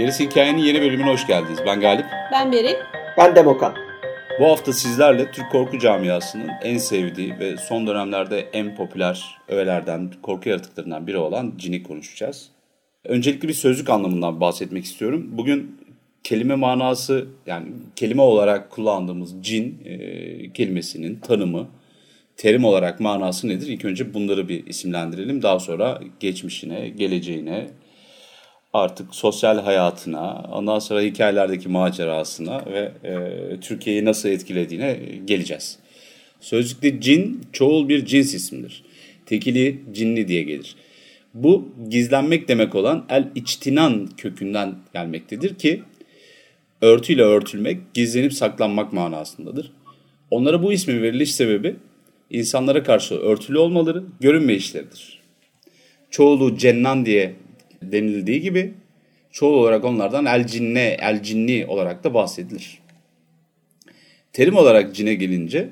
Gerisi Hikayenin yeni bölümüne hoş geldiniz. Ben Galip. Ben Beril. Ben Demokan. Bu hafta sizlerle Türk korku camiasının en sevdiği ve son dönemlerde en popüler öğelerden, korku yaratıklarından biri olan cini konuşacağız. Öncelikle bir sözlük anlamından bahsetmek istiyorum. Bugün kelime manası yani kelime olarak kullandığımız cin e, kelimesinin tanımı, terim olarak manası nedir? İlk önce bunları bir isimlendirelim. Daha sonra geçmişine, geleceğine, artık sosyal hayatına, ondan sonra hikayelerdeki macerasına ve e, Türkiye'yi nasıl etkilediğine geleceğiz. Sözlükte cin çoğul bir cins ismidir. Tekili cinli diye gelir. Bu gizlenmek demek olan el içtinan kökünden gelmektedir ki örtüyle örtülmek, gizlenip saklanmak manasındadır. Onlara bu ismin veriliş sebebi insanlara karşı örtülü olmaları, görünme işleridir. Çoğulu cennan diye denildiği gibi çoğu olarak onlardan el cinne, el cinni olarak da bahsedilir. Terim olarak cine gelince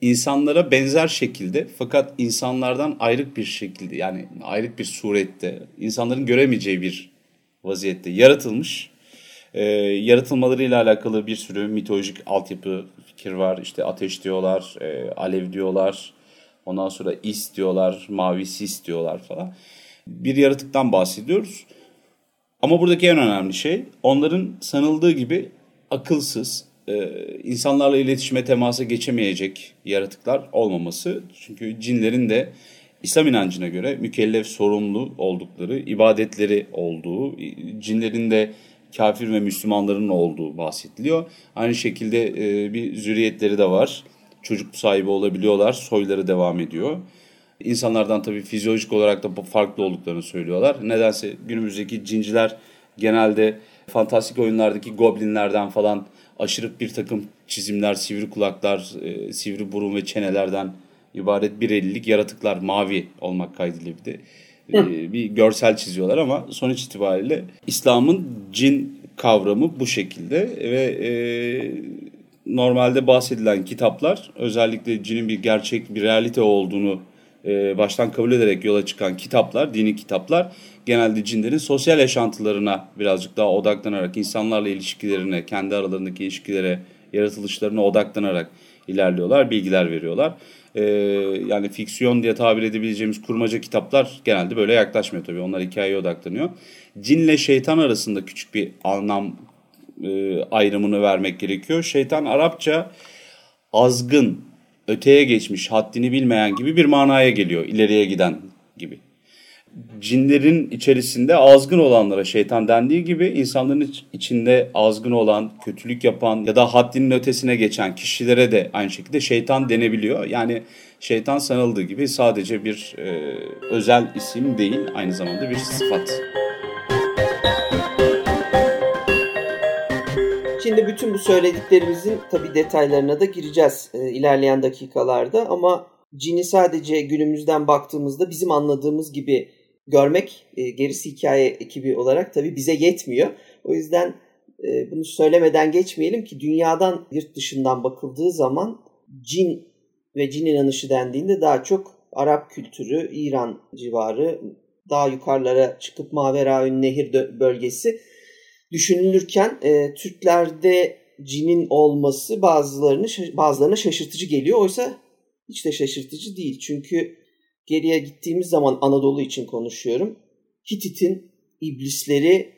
insanlara benzer şekilde fakat insanlardan ayrık bir şekilde yani ayrık bir surette insanların göremeyeceği bir vaziyette yaratılmış. E, yaratılmalarıyla alakalı bir sürü mitolojik altyapı fikir var. İşte ateş diyorlar, e, alev diyorlar, ondan sonra is diyorlar, mavi sis diyorlar falan bir yaratıktan bahsediyoruz. Ama buradaki en önemli şey onların sanıldığı gibi akılsız, e, insanlarla iletişime temasa geçemeyecek yaratıklar olmaması. Çünkü cinlerin de İslam inancına göre mükellef sorumlu oldukları, ibadetleri olduğu, cinlerin de kafir ve Müslümanların olduğu bahsediliyor. Aynı şekilde e, bir zürriyetleri de var. Çocuk sahibi olabiliyorlar, soyları devam ediyor. İnsanlardan tabii fizyolojik olarak da farklı olduklarını söylüyorlar. Nedense günümüzdeki cinciler genelde fantastik oyunlardaki goblinlerden falan aşırı bir takım çizimler, sivri kulaklar, e, sivri burun ve çenelerden ibaret bir ellilik yaratıklar mavi olmak kaydıyla bir de e, bir görsel çiziyorlar ama sonuç itibariyle İslam'ın cin kavramı bu şekilde ve e, normalde bahsedilen kitaplar özellikle cinin bir gerçek bir realite olduğunu e, baştan kabul ederek yola çıkan kitaplar, dini kitaplar genelde cinlerin sosyal yaşantılarına birazcık daha odaklanarak, insanlarla ilişkilerine, kendi aralarındaki ilişkilere, yaratılışlarına odaklanarak ilerliyorlar, bilgiler veriyorlar. Ee, yani fiksiyon diye tabir edebileceğimiz kurmaca kitaplar genelde böyle yaklaşmıyor tabii. Onlar hikayeye odaklanıyor. Cinle şeytan arasında küçük bir anlam e, ayrımını vermek gerekiyor. Şeytan Arapça azgın, öteye geçmiş, haddini bilmeyen gibi bir manaya geliyor. ileriye giden gibi. Cinlerin içerisinde azgın olanlara şeytan dendiği gibi insanların içinde azgın olan, kötülük yapan ya da haddinin ötesine geçen kişilere de aynı şekilde şeytan denebiliyor. Yani şeytan sanıldığı gibi sadece bir e, özel isim değil, aynı zamanda bir sıfat. Şimdi bütün bu söylediklerimizin tabii detaylarına da gireceğiz e, ilerleyen dakikalarda ama cini sadece günümüzden baktığımızda bizim anladığımız gibi görmek e, gerisi hikaye ekibi olarak tabii bize yetmiyor. O yüzden e, bunu söylemeden geçmeyelim ki dünyadan yurt dışından bakıldığı zaman cin ve cin inanışı dendiğinde daha çok Arap kültürü, İran civarı, daha yukarılara çıkıp Maveraün Nehir bölgesi düşünülürken e, Türklerde cinin olması bazılarını bazılarına şaşırtıcı geliyor. Oysa hiç de şaşırtıcı değil. Çünkü geriye gittiğimiz zaman Anadolu için konuşuyorum. Hitit'in iblisleri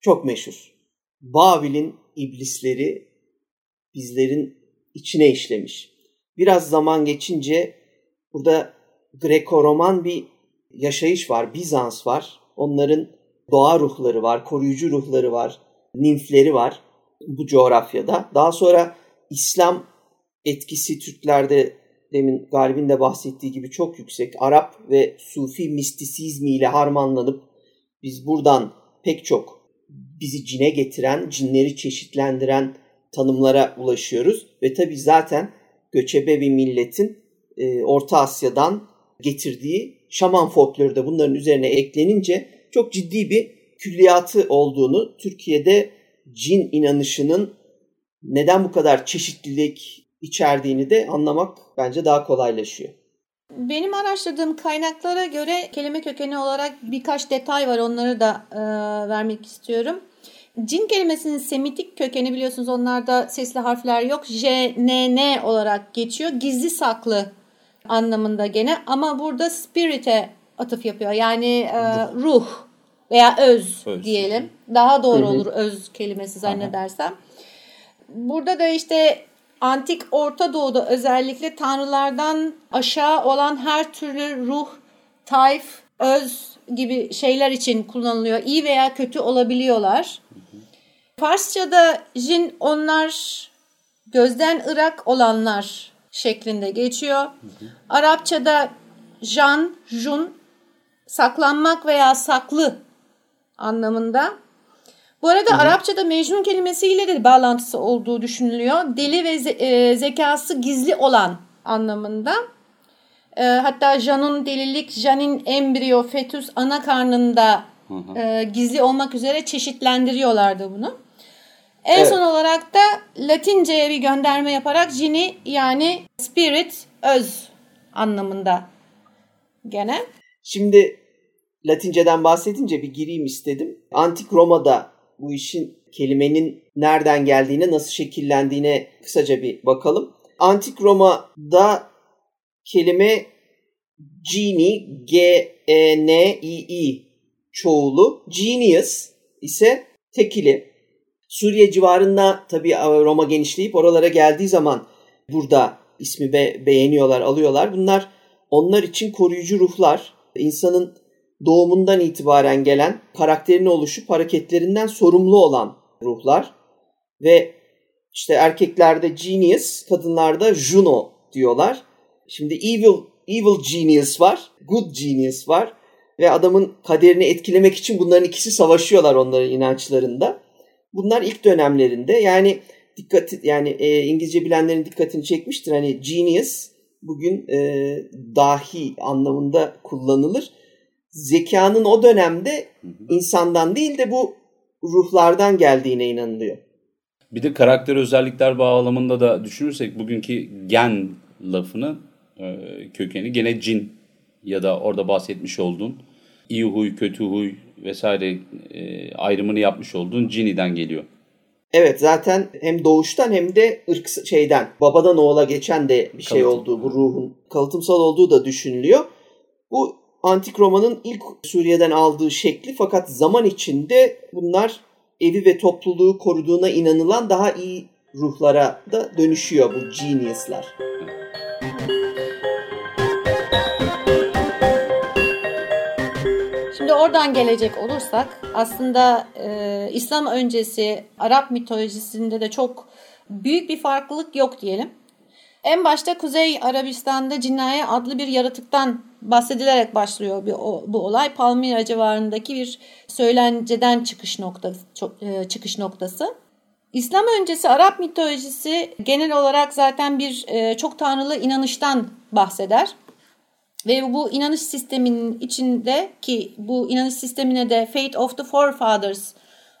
çok meşhur. Babil'in iblisleri bizlerin içine işlemiş. Biraz zaman geçince burada Greko-Roman bir yaşayış var, Bizans var. Onların doğa ruhları var, koruyucu ruhları var, nimfleri var bu coğrafyada. Daha sonra İslam etkisi Türklerde demin Galib'in de bahsettiği gibi çok yüksek. Arap ve Sufi mistisizmiyle harmanlanıp biz buradan pek çok bizi cine getiren, cinleri çeşitlendiren tanımlara ulaşıyoruz. Ve tabii zaten göçebe bir milletin e, Orta Asya'dan getirdiği şaman folkloru da bunların üzerine eklenince çok ciddi bir külliyatı olduğunu, Türkiye'de cin inanışının neden bu kadar çeşitlilik içerdiğini de anlamak bence daha kolaylaşıyor. Benim araştırdığım kaynaklara göre kelime kökeni olarak birkaç detay var. Onları da e, vermek istiyorum. Cin kelimesinin semitik kökeni biliyorsunuz onlarda sesli harfler yok. J, N, N olarak geçiyor. Gizli saklı anlamında gene ama burada spirit'e atıf yapıyor. Yani e, ruh veya öz, öz diyelim. Daha doğru olur öz kelimesi zannedersem. Burada da işte antik Orta Doğu'da özellikle tanrılardan aşağı olan her türlü ruh, tayf, öz gibi şeyler için kullanılıyor. İyi veya kötü olabiliyorlar. Farsça'da jin onlar gözden ırak olanlar şeklinde geçiyor. Arapçada jan, jun saklanmak veya saklı anlamında. Bu arada Hı-hı. Arapçada mecnun kelimesiyle de bağlantısı olduğu düşünülüyor. Deli ve ze- e, zekası gizli olan anlamında. E, hatta Jan'un delilik, Jan'in embriyo, fetüs ana karnında e, gizli olmak üzere çeşitlendiriyorlardı bunu. En evet. son olarak da Latince'ye bir gönderme yaparak cini yani spirit, öz anlamında gene. Şimdi Latinceden bahsedince bir gireyim istedim. Antik Roma'da bu işin kelimenin nereden geldiğine, nasıl şekillendiğine kısaca bir bakalım. Antik Roma'da kelime genie, G-E-N-I-I çoğulu, genius ise tekili. Suriye civarında tabii Roma genişleyip oralara geldiği zaman burada ismi be- beğeniyorlar, alıyorlar. Bunlar onlar için koruyucu ruhlar. İnsanın doğumundan itibaren gelen karakterini oluşup hareketlerinden sorumlu olan ruhlar ve işte erkeklerde genius, kadınlarda Juno diyorlar. Şimdi evil evil genius var, good genius var ve adamın kaderini etkilemek için bunların ikisi savaşıyorlar onların inançlarında. Bunlar ilk dönemlerinde yani dikkat yani e, İngilizce bilenlerin dikkatini çekmiştir. Hani genius bugün e, dahi anlamında kullanılır zekanın o dönemde insandan değil de bu ruhlardan geldiğine inanılıyor. Bir de karakter özellikler bağlamında da düşünürsek bugünkü gen lafını e, kökeni gene cin ya da orada bahsetmiş olduğun iyi huy, kötü huy vesaire e, ayrımını yapmış olduğun ciniden geliyor. Evet zaten hem doğuştan hem de ırk şeyden babadan oğula geçen de bir şey Kalıtım. olduğu bu ruhun kalıtımsal olduğu da düşünülüyor. Bu Antik Roma'nın ilk Suriye'den aldığı şekli fakat zaman içinde bunlar evi ve topluluğu koruduğuna inanılan daha iyi ruhlara da dönüşüyor bu genius'lar. Şimdi oradan gelecek olursak aslında e, İslam öncesi Arap mitolojisinde de çok büyük bir farklılık yok diyelim. En başta Kuzey Arabistan'da Cinnaye adlı bir yaratıktan bahsedilerek başlıyor bir, o, bu olay. Palmyra civarındaki bir söylenceden çıkış noktası. E, çıkış noktası. İslam öncesi Arap mitolojisi genel olarak zaten bir e, çok tanrılı inanıştan bahseder. Ve bu inanış sisteminin içinde ki bu inanış sistemine de Fate of the Forefathers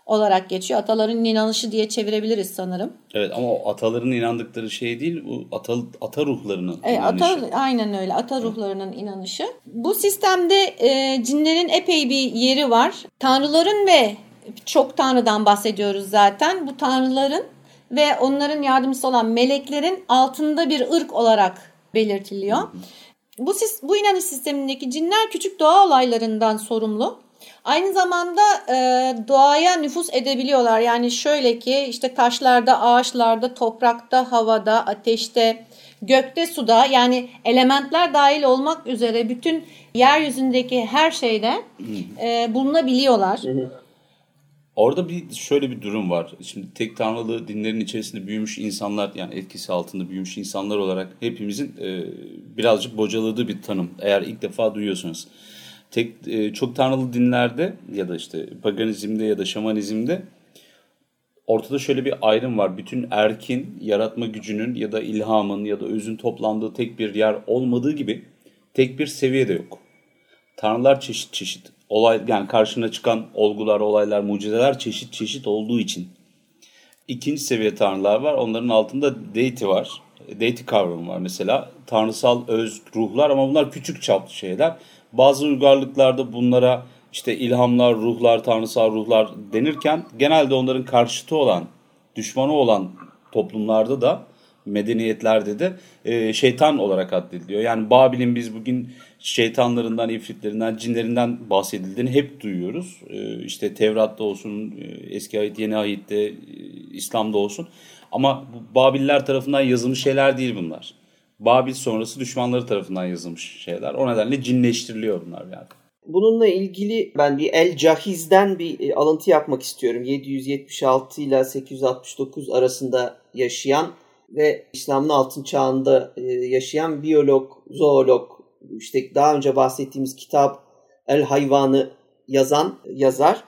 olarak geçiyor. Ataların inanışı diye çevirebiliriz sanırım. Evet ama o ataların inandıkları şey değil, bu ata, ata ruhlarının evet, inanışı. Ata, aynen öyle, ata ruhlarının inanışı. Bu sistemde e, cinlerin epey bir yeri var. Tanrıların ve çok tanrıdan bahsediyoruz zaten. Bu tanrıların ve onların yardımcısı olan meleklerin altında bir ırk olarak belirtiliyor. Bu, bu inanış sistemindeki cinler küçük doğa olaylarından sorumlu Aynı zamanda e, doğaya nüfus edebiliyorlar. Yani şöyle ki işte taşlarda, ağaçlarda, toprakta, havada, ateşte, gökte, suda yani elementler dahil olmak üzere bütün yeryüzündeki her şeyde e, bulunabiliyorlar. Orada bir şöyle bir durum var. Şimdi tek tanrılı dinlerin içerisinde büyümüş insanlar yani etkisi altında büyümüş insanlar olarak hepimizin e, birazcık bocaladığı bir tanım. Eğer ilk defa duyuyorsanız tek e, çok tanrılı dinlerde ya da işte paganizmde ya da şamanizmde ortada şöyle bir ayrım var. Bütün erkin yaratma gücünün ya da ilhamın ya da özün toplandığı tek bir yer olmadığı gibi tek bir seviye de yok. Tanrılar çeşit çeşit. Olay yani karşına çıkan olgular, olaylar, mucizeler çeşit çeşit olduğu için. İkinci seviye tanrılar var. Onların altında deity var. Deity kavramı var mesela. Tanrısal öz ruhlar ama bunlar küçük çaplı şeyler. Bazı uygarlıklarda bunlara işte ilhamlar, ruhlar, tanrısal ruhlar denirken genelde onların karşıtı olan, düşmanı olan toplumlarda da medeniyetlerde de e, şeytan olarak addediliyor. Yani Babil'in biz bugün şeytanlarından, ifritlerinden, cinlerinden bahsedildiğini hep duyuyoruz. E, işte Tevrat'ta olsun, e, eski ayet, yeni ayette, e, İslam'da olsun. Ama Babiller tarafından yazılmış şeyler değil bunlar. Babil sonrası düşmanları tarafından yazılmış şeyler. O nedenle cinleştiriliyor bunlar yani. Bununla ilgili ben bir El Cahiz'den bir e, alıntı yapmak istiyorum. 776 ile 869 arasında yaşayan ve İslam'ın altın çağında e, yaşayan biyolog, zoolog, işte daha önce bahsettiğimiz kitap El Hayvanı yazan yazar.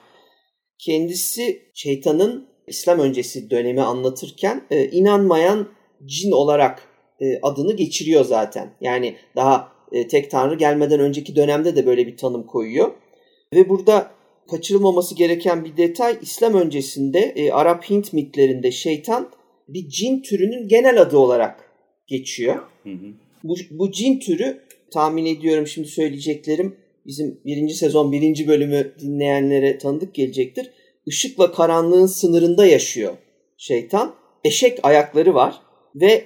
Kendisi şeytanın İslam öncesi dönemi anlatırken e, inanmayan cin olarak adını geçiriyor zaten. Yani daha e, tek tanrı gelmeden önceki dönemde de böyle bir tanım koyuyor. Ve burada kaçırılmaması gereken bir detay İslam öncesinde e, Arap-Hint mitlerinde şeytan bir cin türünün genel adı olarak geçiyor. Hı hı. Bu, bu cin türü tahmin ediyorum şimdi söyleyeceklerim bizim birinci sezon birinci bölümü dinleyenlere tanıdık gelecektir. Işıkla karanlığın sınırında yaşıyor şeytan. Eşek ayakları var ve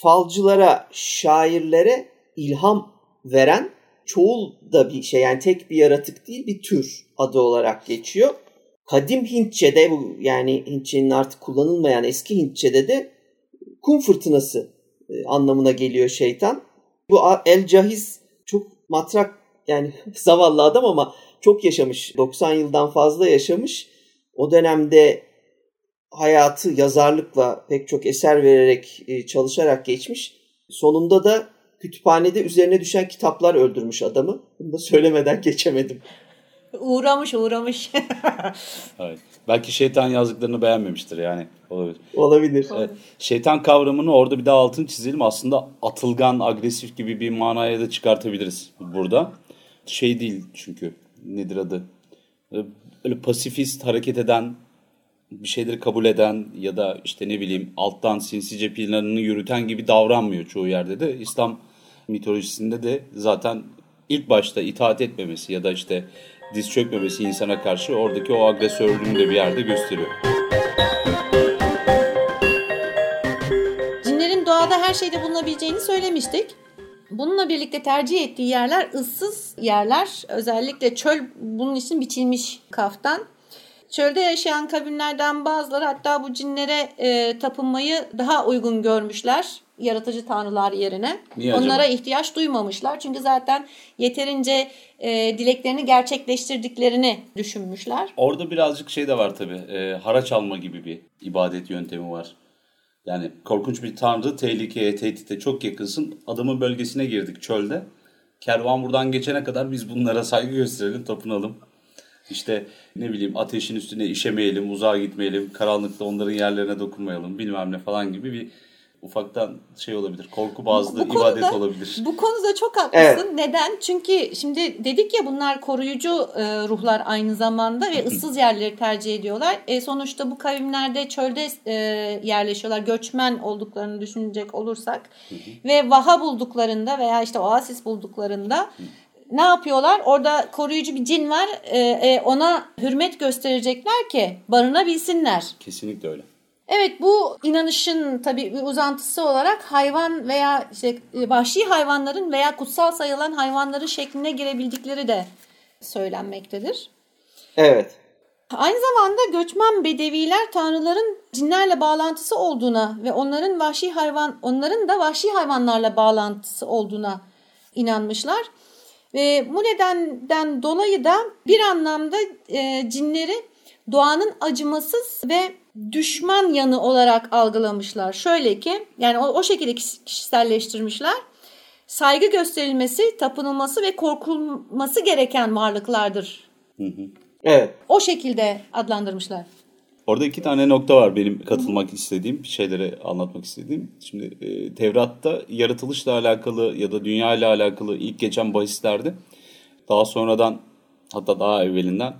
falcılara, şairlere ilham veren çoğul da bir şey yani tek bir yaratık değil bir tür adı olarak geçiyor. Kadim Hintçe'de bu yani Hintçenin artık kullanılmayan eski Hintçe'de de kum fırtınası e, anlamına geliyor şeytan. Bu El Cahiz çok matrak yani zavallı adam ama çok yaşamış. 90 yıldan fazla yaşamış. O dönemde hayatı yazarlıkla pek çok eser vererek e, çalışarak geçmiş. Sonunda da kütüphanede üzerine düşen kitaplar öldürmüş adamı. Bunu da söylemeden geçemedim. Uğramış uğramış. evet. Belki şeytan yazdıklarını beğenmemiştir yani. Olabilir. Olabilir. Evet. Şeytan kavramını orada bir daha altını çizelim. Aslında atılgan, agresif gibi bir manaya da çıkartabiliriz burada. Şey değil çünkü nedir adı? Öyle pasifist hareket eden, bir şeyleri kabul eden ya da işte ne bileyim alttan sinsice planını yürüten gibi davranmıyor çoğu yerde de. İslam mitolojisinde de zaten ilk başta itaat etmemesi ya da işte diz çökmemesi insana karşı oradaki o agresörlüğünü de bir yerde gösteriyor. Cinlerin doğada her şeyde bulunabileceğini söylemiştik. Bununla birlikte tercih ettiği yerler ıssız yerler. Özellikle çöl bunun için biçilmiş kaftan. Çölde yaşayan kavimlerden bazıları hatta bu cinlere e, tapınmayı daha uygun görmüşler yaratıcı tanrılar yerine. Niye Onlara acaba? ihtiyaç duymamışlar. Çünkü zaten yeterince e, dileklerini gerçekleştirdiklerini düşünmüşler. Orada birazcık şey de var tabii. E, haraç alma gibi bir ibadet yöntemi var. Yani korkunç bir tanrı tehlikeye, tehdite çok yakınsın. Adamın bölgesine girdik çölde. Kervan buradan geçene kadar biz bunlara saygı gösterelim, tapınalım. İşte ne bileyim ateşin üstüne işemeyelim, uzağa gitmeyelim, karanlıkta onların yerlerine dokunmayalım bilmem ne falan gibi bir ufaktan şey olabilir. Korku bazlı bu, bu ibadet konuda, olabilir. Bu konuda çok haklısın. Evet. Neden? Çünkü şimdi dedik ya bunlar koruyucu e, ruhlar aynı zamanda ve ıssız yerleri tercih ediyorlar. E, sonuçta bu kavimlerde çölde e, yerleşiyorlar. Göçmen olduklarını düşünecek olursak ve vaha bulduklarında veya işte oasis bulduklarında ne yapıyorlar? Orada koruyucu bir cin var. E, e, ona hürmet gösterecekler ki barınabilsinler. Kesinlikle öyle. Evet bu inanışın tabii bir uzantısı olarak hayvan veya işte vahşi hayvanların veya kutsal sayılan hayvanların şekline girebildikleri de söylenmektedir. Evet. Aynı zamanda göçmen bedeviler tanrıların cinlerle bağlantısı olduğuna ve onların vahşi hayvan onların da vahşi hayvanlarla bağlantısı olduğuna inanmışlar. Ve bu nedenden dolayı da bir anlamda e, cinleri doğanın acımasız ve düşman yanı olarak algılamışlar. Şöyle ki yani o, o şekilde kişiselleştirmişler. Saygı gösterilmesi, tapınılması ve korkulması gereken varlıklardır. Evet. O şekilde adlandırmışlar. Orada iki tane nokta var benim katılmak istediğim, şeylere anlatmak istediğim. Şimdi e, Tevrat'ta yaratılışla alakalı ya da dünya ile alakalı ilk geçen bahislerdi. Daha sonradan hatta daha evvelinden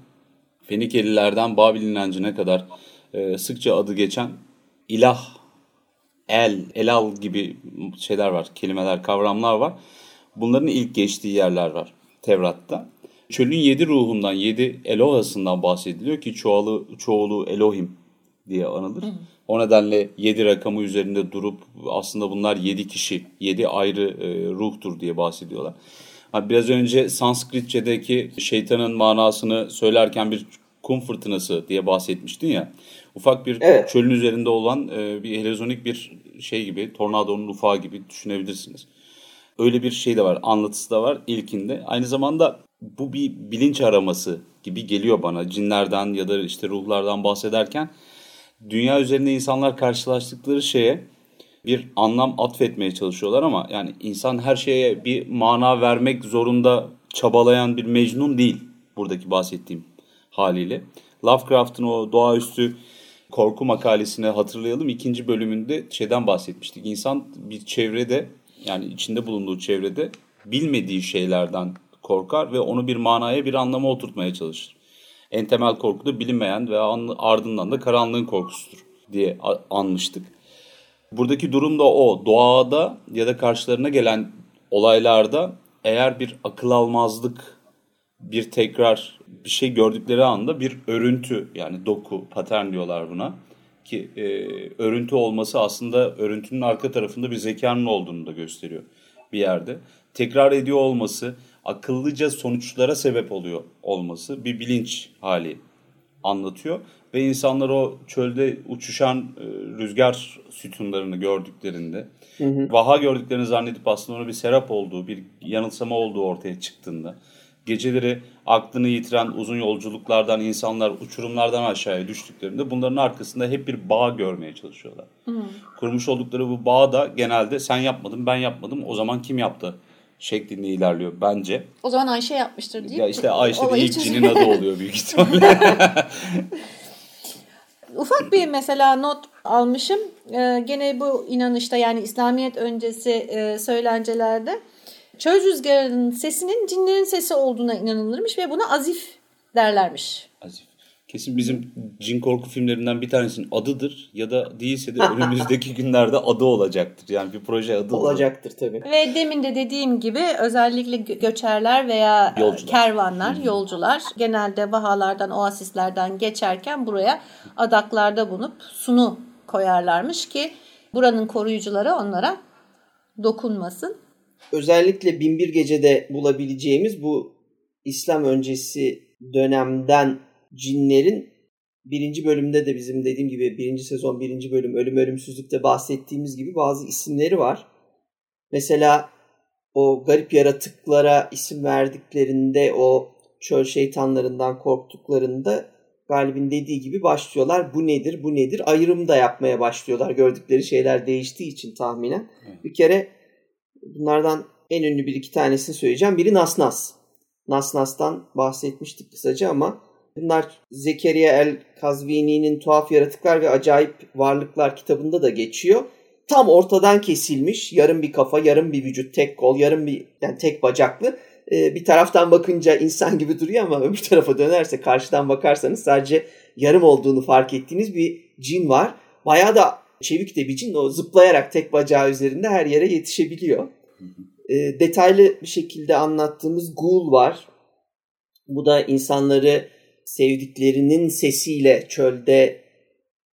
Fenikelilerden Babil inancına kadar e, sıkça adı geçen ilah, el, elal gibi şeyler var, kelimeler, kavramlar var. Bunların ilk geçtiği yerler var Tevrat'ta. Çölün yedi ruhundan, yedi Elohasından bahsediliyor ki çoğulu, çoğulu Elohim diye anılır. O nedenle yedi rakamı üzerinde durup aslında bunlar yedi kişi, yedi ayrı e, ruhtur diye bahsediyorlar. Biraz önce Sanskritçedeki şeytanın manasını söylerken bir kum fırtınası diye bahsetmiştin ya. Ufak bir evet. çölün üzerinde olan e, bir helezonik bir şey gibi, tornadonun ufağı gibi düşünebilirsiniz. Öyle bir şey de var, anlatısı da var ilkinde. Aynı zamanda bu bir bilinç araması gibi geliyor bana. Cinlerden ya da işte ruhlardan bahsederken dünya üzerinde insanlar karşılaştıkları şeye bir anlam atfetmeye çalışıyorlar ama yani insan her şeye bir mana vermek zorunda çabalayan bir mecnun değil buradaki bahsettiğim haliyle. Lovecraft'ın o doğaüstü korku makalesini hatırlayalım. İkinci bölümünde şeyden bahsetmiştik. İnsan bir çevrede yani içinde bulunduğu çevrede bilmediği şeylerden korkar ve onu bir manaya bir anlama oturtmaya çalışır. En temel korku da bilinmeyen ve ardından da karanlığın korkusudur diye anmıştık. Buradaki durum da o. Doğada ya da karşılarına gelen olaylarda eğer bir akıl almazlık, bir tekrar bir şey gördükleri anda bir örüntü yani doku, patern diyorlar buna. Ki e, örüntü olması aslında örüntünün arka tarafında bir zekanın olduğunu da gösteriyor bir yerde. Tekrar ediyor olması, akıllıca sonuçlara sebep oluyor olması bir bilinç hali anlatıyor. Ve insanlar o çölde uçuşan e, rüzgar sütunlarını gördüklerinde, hı hı. vaha gördüklerini zannedip aslında ona bir serap olduğu, bir yanılsama olduğu ortaya çıktığında, geceleri aklını yitiren uzun yolculuklardan insanlar uçurumlardan aşağıya düştüklerinde bunların arkasında hep bir bağ görmeye çalışıyorlar. Hı. Kurmuş oldukları bu bağ da genelde sen yapmadın ben yapmadım o zaman kim yaptı şeklinde ilerliyor bence. O zaman Ayşe yapmıştır değil mi? Ya işte Ayşe de ilk cinin adı oluyor büyük ihtimalle. Ufak bir mesela not almışım. Ee, gene bu inanışta yani İslamiyet öncesi e, söylencelerde çöl rüzgarının sesinin cinlerin sesi olduğuna inanılırmış ve buna azif derlermiş. Azif. Kesin bizim cin korku filmlerinden bir tanesinin adıdır ya da değilse de önümüzdeki günlerde adı olacaktır. Yani bir proje adı olacaktır tabii. Ve demin de dediğim gibi özellikle göçerler veya yolcular. kervanlar, Hı-hı. yolcular genelde vahalardan, oasislerden geçerken buraya adaklarda bulunup sunu koyarlarmış ki buranın koruyucuları onlara dokunmasın. Özellikle Binbir Gece'de bulabileceğimiz bu İslam öncesi dönemden cinlerin birinci bölümde de bizim dediğim gibi birinci sezon birinci bölüm ölüm ölümsüzlükte bahsettiğimiz gibi bazı isimleri var. Mesela o garip yaratıklara isim verdiklerinde o çöl şeytanlarından korktuklarında Galib'in dediği gibi başlıyorlar. Bu nedir, bu nedir? Ayrım da yapmaya başlıyorlar. Gördükleri şeyler değiştiği için tahminen. Bir kere bunlardan en ünlü bir iki tanesini söyleyeceğim. Biri Nasnas. Nasnas'tan bahsetmiştik kısaca ama Bunlar Zekeriya El Kazvini'nin Tuhaf Yaratıklar ve Acayip Varlıklar kitabında da geçiyor. Tam ortadan kesilmiş, yarım bir kafa, yarım bir vücut, tek kol, yarım bir yani tek bacaklı. Ee, bir taraftan bakınca insan gibi duruyor ama öbür tarafa dönerse karşıdan bakarsanız sadece yarım olduğunu fark ettiğiniz bir cin var. Bayağı da çevik de bir cin. O zıplayarak tek bacağı üzerinde her yere yetişebiliyor. E, detaylı bir şekilde anlattığımız Ghoul var. Bu da insanları sevdiklerinin sesiyle çölde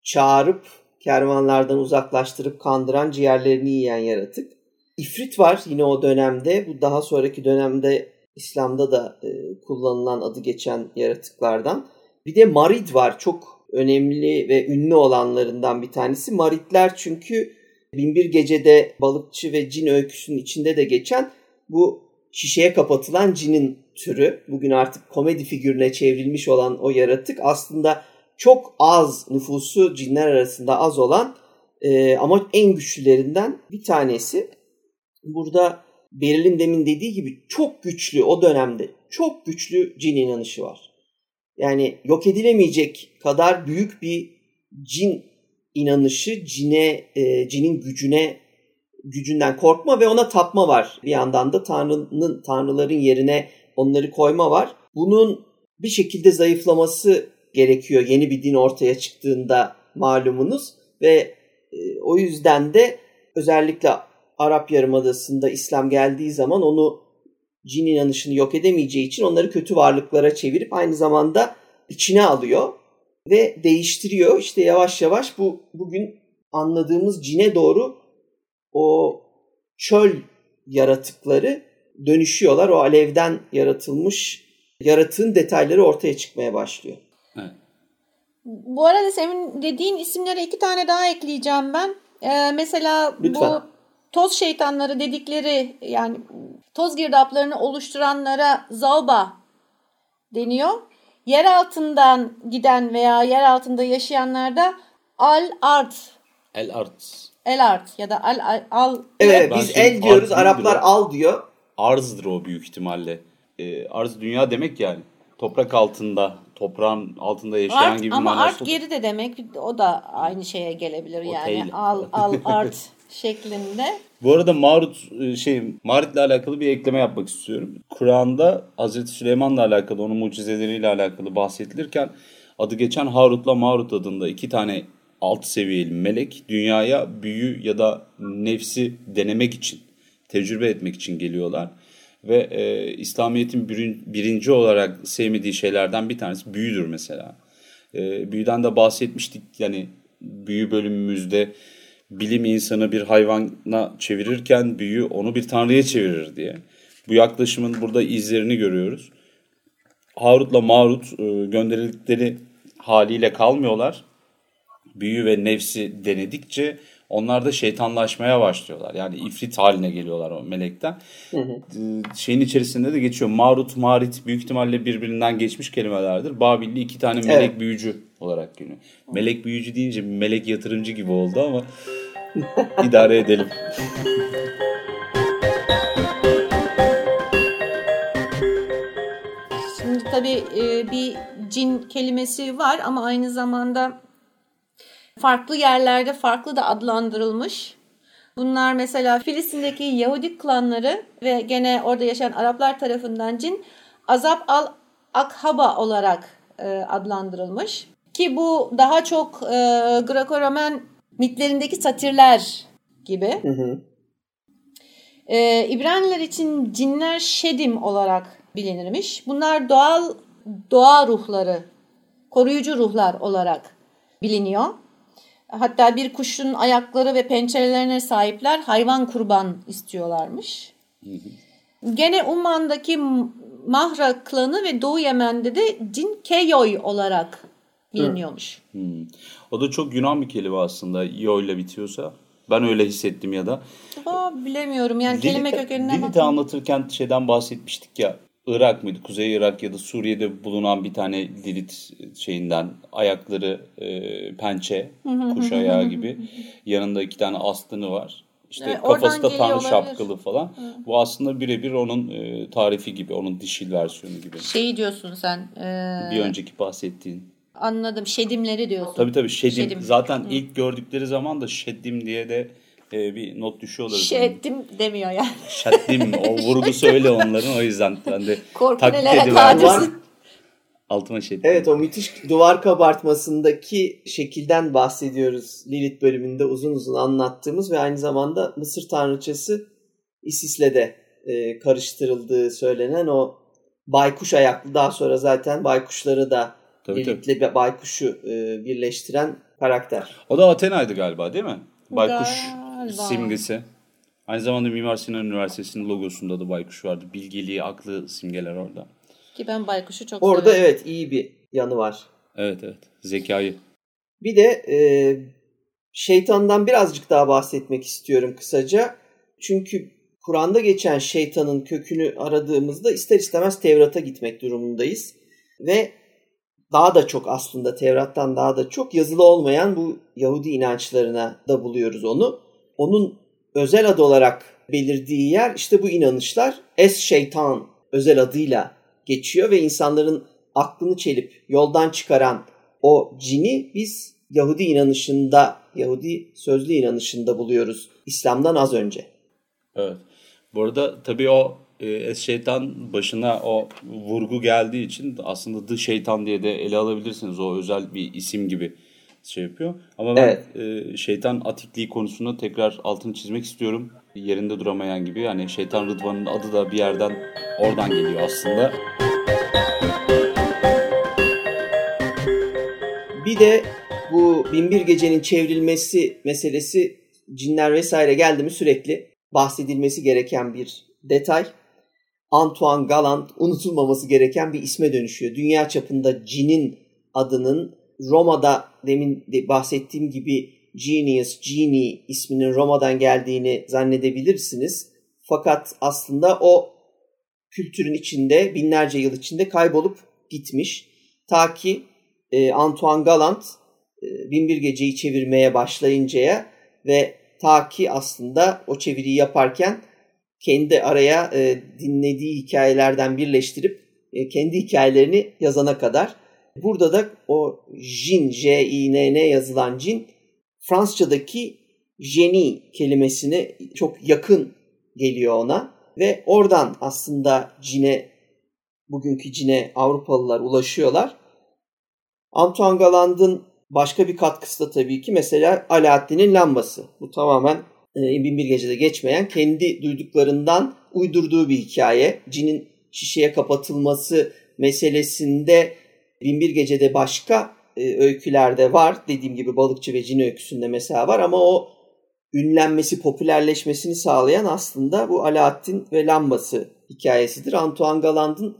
çağırıp kervanlardan uzaklaştırıp kandıran ciğerlerini yiyen yaratık. İfrit var yine o dönemde. Bu daha sonraki dönemde İslam'da da e, kullanılan adı geçen yaratıklardan. Bir de Marid var. Çok önemli ve ünlü olanlarından bir tanesi. Maridler çünkü Binbir Gece'de balıkçı ve cin öyküsünün içinde de geçen bu şişeye kapatılan cinin türü bugün artık komedi figürüne çevrilmiş olan o yaratık aslında çok az nüfusu cinler arasında az olan e, ama en güçlülerinden bir tanesi. Burada Beril'in demin dediği gibi çok güçlü o dönemde çok güçlü cin inanışı var. Yani yok edilemeyecek kadar büyük bir cin inanışı, cine, e, cinin gücüne gücünden korkma ve ona tapma var. Bir yandan da Tanrı'nın tanrıların yerine onları koyma var. Bunun bir şekilde zayıflaması gerekiyor yeni bir din ortaya çıktığında malumunuz ve e, o yüzden de özellikle Arap Yarımadası'nda İslam geldiği zaman onu cin inanışını yok edemeyeceği için onları kötü varlıklara çevirip aynı zamanda içine alıyor ve değiştiriyor. İşte yavaş yavaş bu bugün anladığımız cine doğru o çöl yaratıkları dönüşüyorlar. O alevden yaratılmış yaratığın detayları ortaya çıkmaya başlıyor. Evet. Bu arada senin dediğin isimlere iki tane daha ekleyeceğim ben. Ee, mesela Lütfen. bu toz şeytanları dedikleri yani toz girdaplarını oluşturanlara zalba deniyor. Yer altından giden veya yer altında yaşayanlarda al art. El art. El art ya da al al. al. Evet biz el diyoruz Araplar al diyor. Arzdır o büyük ihtimalle. Ee, arz dünya demek yani. Toprak altında, toprağın altında yaşayan art, gibi ama art geri de demek o da aynı şeye gelebilir o yani. Al al art şeklinde. Bu arada Marut e, şey Marit'le alakalı bir ekleme yapmak istiyorum. Kur'an'da Hazreti Süleyman'la alakalı, onun mucizeleriyle alakalı bahsedilirken adı geçen Harut'la Marut adında iki tane alt seviyeli melek dünyaya büyü ya da nefsi denemek için, tecrübe etmek için geliyorlar. Ve e, İslamiyet'in birin, birinci olarak sevmediği şeylerden bir tanesi büyüdür mesela. E, büyüden de bahsetmiştik yani büyü bölümümüzde bilim insanı bir hayvana çevirirken büyü onu bir tanrıya çevirir diye. Bu yaklaşımın burada izlerini görüyoruz. Harut'la Marut e, gönderildikleri haliyle kalmıyorlar. Büyü ve nefsi denedikçe onlar da şeytanlaşmaya başlıyorlar. Yani ifrit haline geliyorlar o melekten. Hı hı. E, şeyin içerisinde de geçiyor. Marut, Marit büyük ihtimalle birbirinden geçmiş kelimelerdir. Babilli iki tane melek evet. büyücü olarak geliyor. Melek büyücü deyince melek yatırımcı gibi oldu ama idare edelim. Şimdi tabii e, bir cin kelimesi var ama aynı zamanda farklı yerlerde farklı da adlandırılmış. Bunlar mesela Filistin'deki Yahudi klanları ve gene orada yaşayan Araplar tarafından cin Azap al Akhaba olarak e, adlandırılmış. Ki bu daha çok e, Greco-Roman mitlerindeki satirler gibi. Hı hı. Ee, İbraniler için cinler şedim olarak bilinirmiş. Bunlar doğal doğa ruhları, koruyucu ruhlar olarak biliniyor. Hatta bir kuşun ayakları ve pençelerine sahipler hayvan kurban istiyorlarmış. Hı hı. Gene Umman'daki Mahra klanı ve Doğu Yemen'de de cin keyoy olarak biliniyormuş. Hmm. O da çok Yunan bir kelime aslında. Yo ile bitiyorsa. Ben öyle hissettim ya da. Aa, bilemiyorum yani Lilith, kelime kökenine Lilith'i anlatırken şeyden bahsetmiştik ya. Irak mıydı? Kuzey Irak ya da Suriye'de bulunan bir tane Lilith şeyinden ayakları e, pençe, kuş ayağı gibi. Yanında iki tane aslını var. İşte evet, kafası da tanrı olabilir. şapkalı falan. Hı. Bu aslında birebir onun e, tarifi gibi, onun dişil versiyonu gibi. Şeyi diyorsun sen. E... Bir önceki bahsettiğin. Anladım. Şedimleri diyorsun. Tabii tabii şedim. şedim. Zaten Hı. ilk gördükleri zaman da şedim diye de e, bir not düşüyorlar. Şeddim yani. demiyor yani. Şeddim. O vurgusu öyle onların o yüzden ben de Korku nelere kadirsin. Altıma şeddim. Evet o müthiş duvar kabartmasındaki şekilden bahsediyoruz. Lilith bölümünde uzun uzun anlattığımız ve aynı zamanda Mısır tanrıçası Isis'le de e, karıştırıldığı söylenen o baykuş ayaklı daha sonra zaten baykuşları da Tabii, Lilith'le tabii. baykuşu e, birleştiren karakter. O da Athena'ydı galiba değil mi? Baykuş galiba. simgesi. Aynı zamanda Mimar Sinan Üniversitesi'nin logosunda da baykuş vardı. Bilgeliği, aklı simgeler orada. Ki ben baykuşu çok Orada severim. evet iyi bir yanı var. Evet evet. Zekayı. Bir de e, şeytandan birazcık daha bahsetmek istiyorum kısaca. Çünkü Kur'an'da geçen şeytanın kökünü aradığımızda ister istemez Tevrat'a gitmek durumundayız. Ve daha da çok aslında Tevrat'tan daha da çok yazılı olmayan bu Yahudi inançlarına da buluyoruz onu. Onun özel adı olarak belirdiği yer işte bu inanışlar Es Şeytan özel adıyla geçiyor ve insanların aklını çelip yoldan çıkaran o cini biz Yahudi inanışında, Yahudi sözlü inanışında buluyoruz İslam'dan az önce. Evet. Bu arada tabii o e, şeytan başına o vurgu geldiği için aslında The Şeytan diye de ele alabilirsiniz. O özel bir isim gibi şey yapıyor. Ama ben evet. e, şeytan atikliği konusunda tekrar altını çizmek istiyorum. Yerinde duramayan gibi. Yani şeytan Rıdvan'ın adı da bir yerden oradan geliyor aslında. Bir de bu Binbir Gece'nin çevrilmesi meselesi cinler vesaire geldi mi sürekli bahsedilmesi gereken bir detay. Antoine Galland unutulmaması gereken bir isme dönüşüyor. Dünya çapında cinin adının Roma'da demin de bahsettiğim gibi Genius, Genie isminin Roma'dan geldiğini zannedebilirsiniz. Fakat aslında o kültürün içinde binlerce yıl içinde kaybolup gitmiş. Ta ki e, Antoine Galland e, Binbir Gece'yi çevirmeye başlayıncaya ve ta ki aslında o çeviriyi yaparken kendi araya e, dinlediği hikayelerden birleştirip e, kendi hikayelerini yazana kadar. Burada da o jin, J-I-N-N yazılan cin Fransızcadaki jeni kelimesine çok yakın geliyor ona ve oradan aslında cine bugünkü cine Avrupalılar ulaşıyorlar. Antoine Galland'ın başka bir katkısı da tabii ki mesela Alaaddin'in lambası. Bu tamamen e, Binbir Gece'de geçmeyen kendi duyduklarından uydurduğu bir hikaye. Cinin şişeye kapatılması meselesinde Binbir Gece'de başka e, öykülerde var. Dediğim gibi balıkçı ve cin öyküsünde mesela var ama o ünlenmesi, popülerleşmesini sağlayan aslında bu Alaaddin ve lambası hikayesidir. Antoine Galland'ın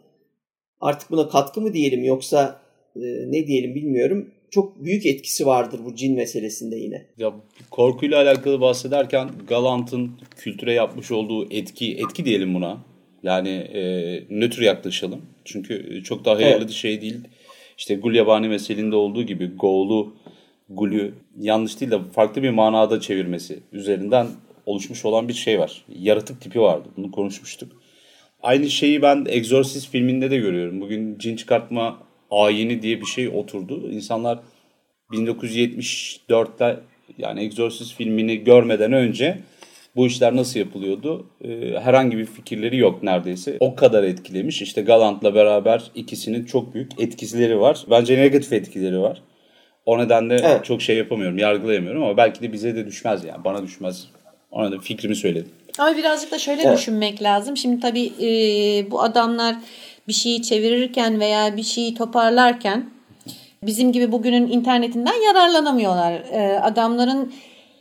artık buna katkı mı diyelim yoksa e, ne diyelim bilmiyorum. Çok büyük etkisi vardır bu cin meselesinde yine. Ya korkuyla alakalı bahsederken Galant'ın kültüre yapmış olduğu etki, etki diyelim buna. Yani e, nötr yaklaşalım. Çünkü çok daha hayırlı evet. bir şey değil. İşte Gulyabani meselinde olduğu gibi Go'lu Gul'ü yanlış değil de farklı bir manada çevirmesi üzerinden oluşmuş olan bir şey var. Yaratık tipi vardı. Bunu konuşmuştuk. Aynı şeyi ben Exorcist filminde de görüyorum. Bugün cin çıkartma ayini diye bir şey oturdu. İnsanlar 1974'te yani Exorcist filmini görmeden önce bu işler nasıl yapılıyordu? Ee, herhangi bir fikirleri yok neredeyse. O kadar etkilemiş. İşte Galant'la beraber ikisinin çok büyük etkileri var. Bence negatif etkileri var. O nedenle evet. çok şey yapamıyorum, yargılayamıyorum ama belki de bize de düşmez yani. Bana düşmez. Ona da fikrimi söyledim. Ama birazcık da şöyle evet. düşünmek lazım. Şimdi tabii e, bu adamlar bir şeyi çevirirken veya bir şeyi toparlarken bizim gibi bugünün internetinden yararlanamıyorlar. E, adamların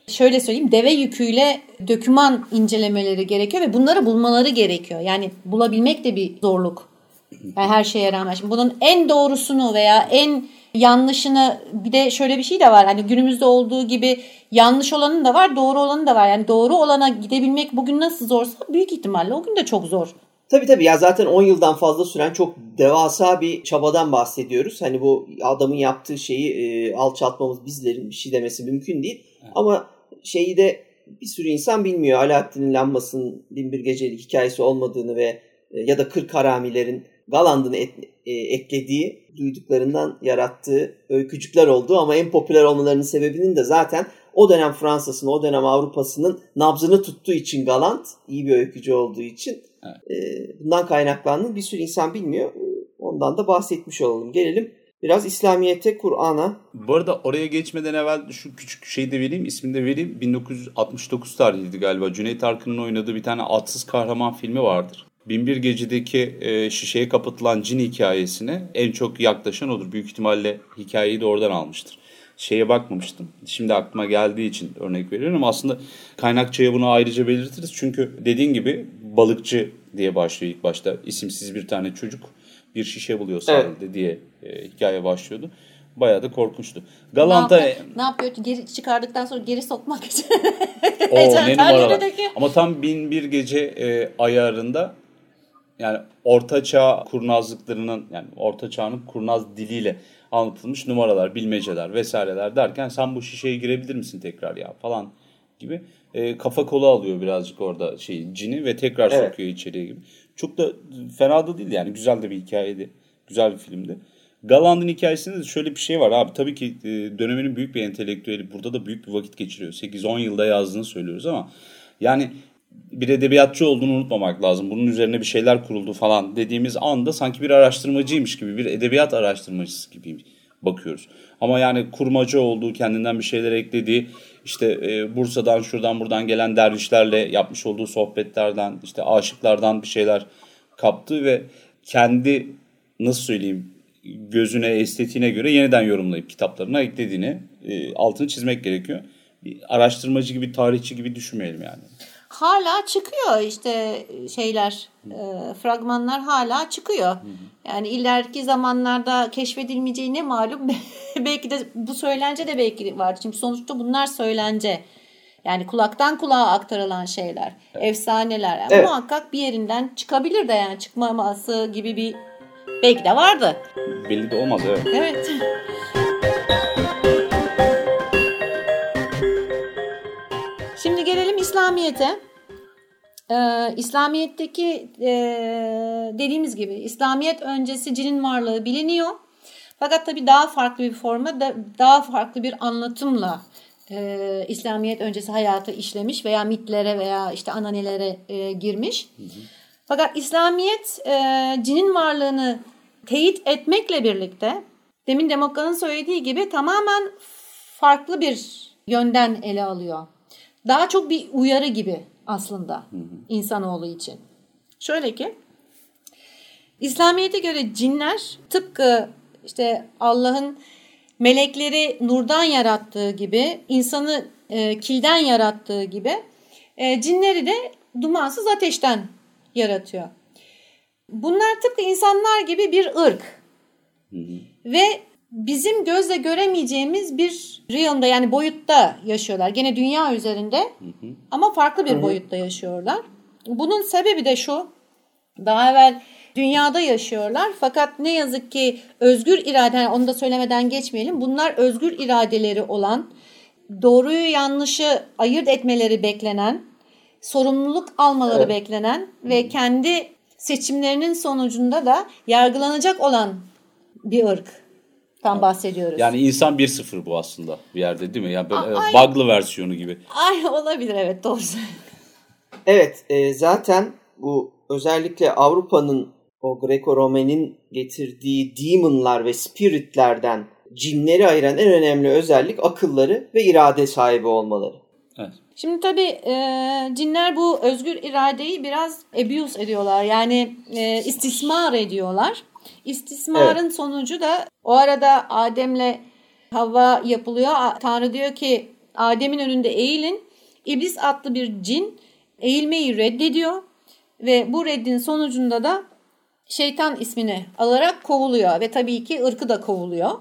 şöyle söyleyeyim deve yüküyle döküman incelemeleri gerekiyor ve bunları bulmaları gerekiyor. Yani bulabilmek de bir zorluk. Yani her şeye rağmen. Şimdi bunun en doğrusunu veya en yanlışını bir de şöyle bir şey de var. Hani günümüzde olduğu gibi yanlış olanın da var, doğru olanın da var. Yani doğru olana gidebilmek bugün nasıl zorsa büyük ihtimalle o gün de çok zor. Tabii tabii ya zaten 10 yıldan fazla süren çok devasa bir çabadan bahsediyoruz. Hani bu adamın yaptığı şeyi e, alçaltmamız bizlerin bir şey demesi mümkün değil. Evet. Ama şeyi de bir sürü insan bilmiyor. Alaaddin'in lambasının binbir geceli hikayesi olmadığını ve e, ya da kırk haramilerin Galand'ın et, e, eklediği, duyduklarından yarattığı öykücükler oldu ama en popüler olmalarının sebebinin de zaten o dönem Fransa'sının, o dönem Avrupa'sının nabzını tuttuğu için Galant, iyi bir öykücü olduğu için evet. e, bundan kaynaklandığını bir sürü insan bilmiyor. Ondan da bahsetmiş olalım. Gelelim Biraz İslamiyet'e, Kur'an'a. Bu arada oraya geçmeden evvel şu küçük şeyi de vereyim, ismini de vereyim. 1969 tarihiydi galiba. Cüneyt Arkın'ın oynadığı bir tane atsız kahraman filmi vardır. Binbir Gece'deki e, şişeye kapatılan cin hikayesine en çok yaklaşan odur. Büyük ihtimalle hikayeyi de oradan almıştır. Şeye bakmamıştım. Şimdi aklıma geldiği için örnek veriyorum. Aslında kaynakçaya bunu ayrıca belirtiriz. Çünkü dediğin gibi balıkçı diye başlıyor ilk başta. İsimsiz bir tane çocuk bir şişe buluyor sahilde evet. diye e, hikaye başlıyordu. Bayağı da korkunçtu. Galanta ne, yapıyor? ne yapıyor? Geri çıkardıktan sonra geri sokmak için. o ne numaralar. Ama tam bin bir gece e, ayarında yani orta çağ kurnazlıklarının yani orta çağın kurnaz diliyle anlatılmış numaralar, bilmeceler vesaireler derken sen bu şişeye girebilir misin tekrar ya falan gibi e, kafa kola alıyor birazcık orada şey cini ve tekrar evet. sokuyor içeriye gibi. Çok da fena da değil yani güzel de bir hikayeydi. Güzel bir filmdi. Galand'ın hikayesinde de şöyle bir şey var abi. Tabii ki e, döneminin büyük bir entelektüeli burada da büyük bir vakit geçiriyor. 8-10 yılda yazdığını söylüyoruz ama yani bir edebiyatçı olduğunu unutmamak lazım. Bunun üzerine bir şeyler kuruldu falan dediğimiz anda sanki bir araştırmacıymış gibi, bir edebiyat araştırmacısı gibi bakıyoruz. Ama yani kurmacı olduğu, kendinden bir şeyler eklediği, işte e, Bursa'dan şuradan buradan gelen dervişlerle yapmış olduğu sohbetlerden, işte aşıklardan bir şeyler kaptı ve kendi nasıl söyleyeyim gözüne, estetiğine göre yeniden yorumlayıp kitaplarına eklediğini e, altını çizmek gerekiyor. Bir araştırmacı gibi, tarihçi gibi düşünmeyelim yani. Hala çıkıyor işte şeyler, e, fragmanlar hala çıkıyor. Yani ileriki zamanlarda keşfedilmeyeceği ne malum. belki de bu söylence de belki var. Çünkü sonuçta bunlar söylence. Yani kulaktan kulağa aktarılan şeyler, evet. efsaneler. Yani evet. Muhakkak bir yerinden çıkabilir de yani çıkmaması gibi bir belki de vardı. Belli de olmaz evet. Evet. Şimdi gelelim İslamiyet'e. Ee, İslamiyet'teki e, dediğimiz gibi İslamiyet öncesi cinin varlığı biliniyor. Fakat tabii daha farklı bir forma, da, daha farklı bir anlatımla e, İslamiyet öncesi hayatı işlemiş veya mitlere veya işte ananelere e, girmiş. Hı hı. Fakat İslamiyet e, cinin varlığını teyit etmekle birlikte demin Demokrat'ın söylediği gibi tamamen farklı bir yönden ele alıyor. Daha çok bir uyarı gibi aslında hı hı. insanoğlu için. Şöyle ki İslamiyet'e göre cinler tıpkı işte Allah'ın melekleri nurdan yarattığı gibi, insanı e, kilden yarattığı gibi e, cinleri de dumansız ateşten yaratıyor. Bunlar tıpkı insanlar gibi bir ırk. Hı hı. Ve bizim gözle göremeyeceğimiz bir realmda yani boyutta yaşıyorlar. Gene dünya üzerinde hı hı. ama farklı bir hı boyutta yaşıyorlar. Bunun sebebi de şu. Daha evvel dünyada yaşıyorlar fakat ne yazık ki özgür irade yani onu da söylemeden geçmeyelim. Bunlar özgür iradeleri olan, doğruyu yanlışı ayırt etmeleri beklenen, sorumluluk almaları evet. beklenen ve kendi seçimlerinin sonucunda da yargılanacak olan bir ırk tam bahsediyoruz. Yani insan 1-0 bu aslında bir yerde değil mi? Yani böyle Ay, bug'lı versiyonu gibi. Ay olabilir evet doğru. evet e, zaten bu özellikle Avrupa'nın o Greco-Romen'in getirdiği demonlar ve spiritlerden cinleri ayıran en önemli özellik akılları ve irade sahibi olmaları. Evet. Şimdi tabii e, cinler bu özgür iradeyi biraz abuse ediyorlar. Yani e, istismar ediyorlar. İstismarın evet. sonucu da o arada Adem'le Havva yapılıyor. Tanrı diyor ki Adem'in önünde eğilin. İblis adlı bir cin eğilmeyi reddediyor ve bu reddin sonucunda da şeytan ismini alarak kovuluyor ve tabii ki ırkı da kovuluyor.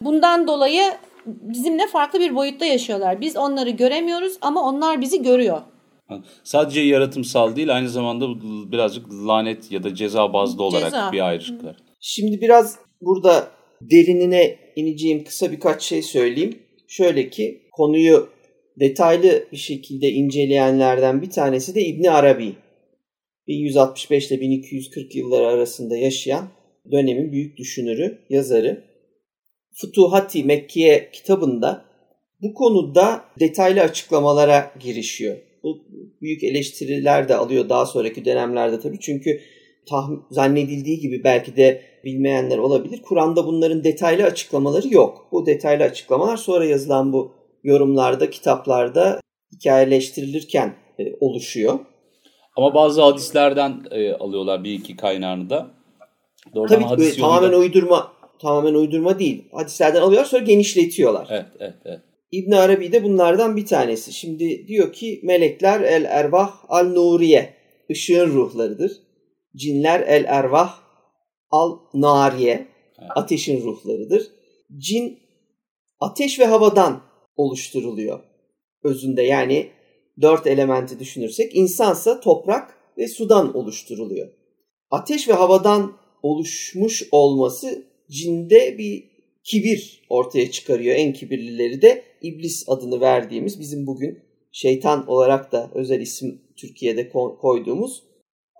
Bundan dolayı bizimle farklı bir boyutta yaşıyorlar. Biz onları göremiyoruz ama onlar bizi görüyor. Sadece yaratımsal değil aynı zamanda birazcık lanet ya da ceza bazlı olarak ceza. bir ayrışıklar. Şimdi biraz burada derinine ineceğim kısa birkaç şey söyleyeyim. Şöyle ki konuyu detaylı bir şekilde inceleyenlerden bir tanesi de İbni Arabi. 1165 ile 1240 yılları arasında yaşayan dönemin büyük düşünürü, yazarı. Futuhati Mekkiye kitabında bu konuda detaylı açıklamalara girişiyor. Bu büyük eleştiriler de alıyor daha sonraki dönemlerde tabii. Çünkü tahmin, zannedildiği gibi belki de bilmeyenler olabilir. Kur'an'da bunların detaylı açıklamaları yok. Bu detaylı açıklamalar sonra yazılan bu yorumlarda, kitaplarda hikayeleştirilirken e, oluşuyor. Ama bazı hadislerden e, alıyorlar bir iki kaynağını da. Doğrudan Tabii hadis tamamen yolunda... uydurma tamamen uydurma değil. Hadislerden alıyorlar sonra genişletiyorlar. Evet, evet, evet. İbn Arabi de bunlardan bir tanesi. Şimdi diyor ki melekler el ervah al nuriye ışığın ruhlarıdır. Cinler el ervah al nariye ateşin ruhlarıdır. Cin ateş ve havadan oluşturuluyor özünde. Yani dört elementi düşünürsek insansa toprak ve sudan oluşturuluyor. Ateş ve havadan oluşmuş olması cinde bir kibir ortaya çıkarıyor. En kibirlileri de iblis adını verdiğimiz bizim bugün şeytan olarak da özel isim Türkiye'de koyduğumuz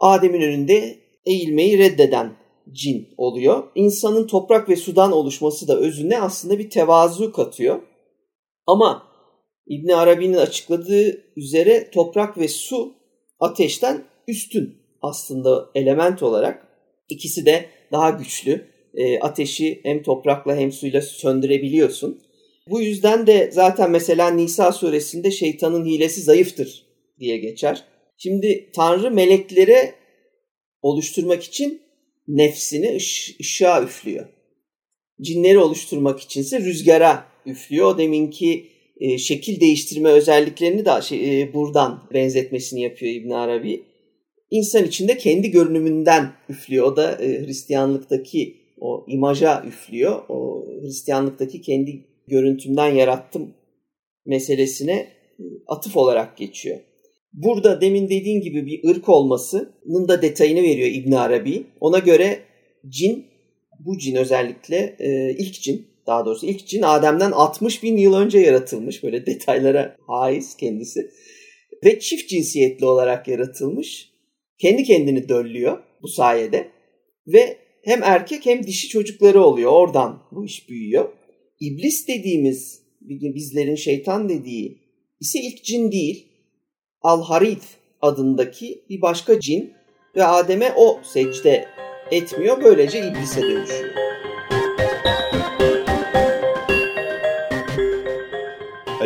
Adem'in önünde eğilmeyi reddeden cin oluyor. İnsanın toprak ve sudan oluşması da özüne aslında bir tevazu katıyor. Ama İbn Arabi'nin açıkladığı üzere toprak ve su ateşten üstün aslında element olarak. İkisi de daha güçlü. E, ateşi hem toprakla hem suyla söndürebiliyorsun. Bu yüzden de zaten mesela Nisa suresinde şeytanın hilesi zayıftır diye geçer. Şimdi Tanrı meleklere oluşturmak için nefsini ış- ışığa üflüyor. Cinleri oluşturmak içinse rüzgara üflüyor. O deminki e, şekil değiştirme özelliklerini de şey, e, buradan benzetmesini yapıyor İbn Arabi. İnsan içinde kendi görünümünden üflüyor. O da e, Hristiyanlıktaki o imaja üflüyor. O Hristiyanlıktaki kendi görüntümden yarattım meselesine e, atıf olarak geçiyor. Burada demin dediğin gibi bir ırk olmasının da detayını veriyor İbn Arabi. Ona göre cin, bu cin özellikle e, ilk cin, daha doğrusu ilk cin Adem'den 60 bin yıl önce yaratılmış. Böyle detaylara haiz kendisi. Ve çift cinsiyetli olarak yaratılmış. Kendi kendini döllüyor bu sayede. Ve hem erkek hem dişi çocukları oluyor. Oradan bu iş büyüyor. İblis dediğimiz, bizlerin şeytan dediği ise ilk cin değil. Al-Harith adındaki bir başka cin ve Adem'e o secde etmiyor. Böylece iblise dönüşüyor.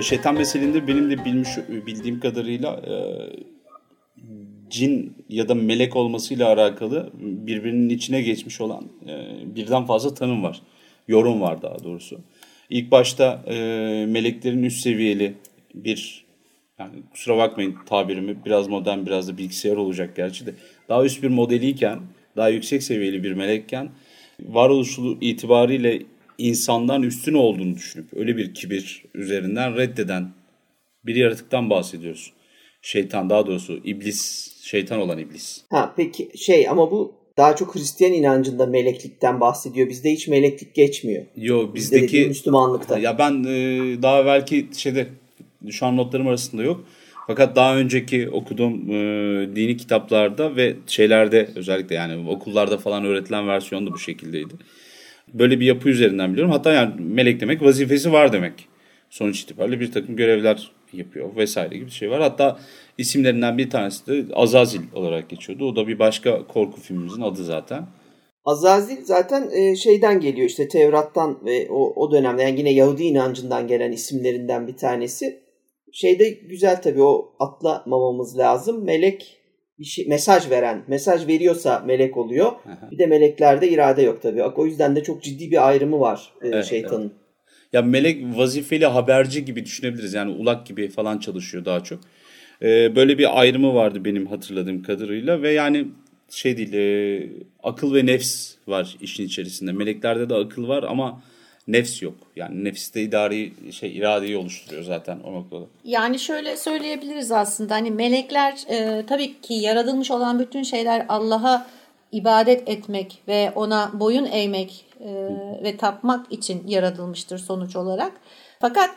Şeytan meselinde benim de bilmiş bildiğim kadarıyla e, cin ya da melek olmasıyla alakalı birbirinin içine geçmiş olan e, birden fazla tanım var. Yorum var daha doğrusu. İlk başta e, meleklerin üst seviyeli bir yani kusura bakmayın tabirimi biraz modern biraz da bilgisayar olacak gerçi de daha üst bir modeliyken daha yüksek seviyeli bir melekken varoluşu itibariyle insandan üstün olduğunu düşünüp öyle bir kibir üzerinden reddeden bir yaratıktan bahsediyoruz. Şeytan daha doğrusu iblis, şeytan olan iblis. Ha peki şey ama bu daha çok Hristiyan inancında meleklikten bahsediyor. Bizde hiç meleklik geçmiyor. Yo bizdeki Bizde Müslümanlıkta. Ya ben e, daha belki şeyde an notlarım arasında yok. Fakat daha önceki okuduğum e, dini kitaplarda ve şeylerde özellikle yani okullarda falan öğretilen versiyon da bu şekildeydi. Böyle bir yapı üzerinden biliyorum. Hatta yani melek demek vazifesi var demek. Sonuç itibariyle bir takım görevler yapıyor vesaire gibi bir şey var. Hatta isimlerinden bir tanesi de Azazil olarak geçiyordu. O da bir başka korku filmimizin adı zaten. Azazil zaten e, şeyden geliyor işte Tevrat'tan ve o, o dönemde yani yine Yahudi inancından gelen isimlerinden bir tanesi. Şeyde güzel tabii o atlamamamız lazım. Melek bir şey, mesaj veren, mesaj veriyorsa melek oluyor. Bir de meleklerde irade yok tabii. O yüzden de çok ciddi bir ayrımı var e, evet, şeytanın. Evet. Ya melek vazifeli haberci gibi düşünebiliriz. Yani ulak gibi falan çalışıyor daha çok. Ee, böyle bir ayrımı vardı benim hatırladığım kadarıyla ve yani şey değil e, akıl ve nefs var işin içerisinde. Meleklerde de akıl var ama nefs yok. Yani nefiste idari şey iradeyi oluşturuyor zaten o noktada. Yani şöyle söyleyebiliriz aslında hani melekler e, tabii ki yaratılmış olan bütün şeyler Allah'a ibadet etmek ve ona boyun eğmek e, ve tapmak için yaratılmıştır sonuç olarak. Fakat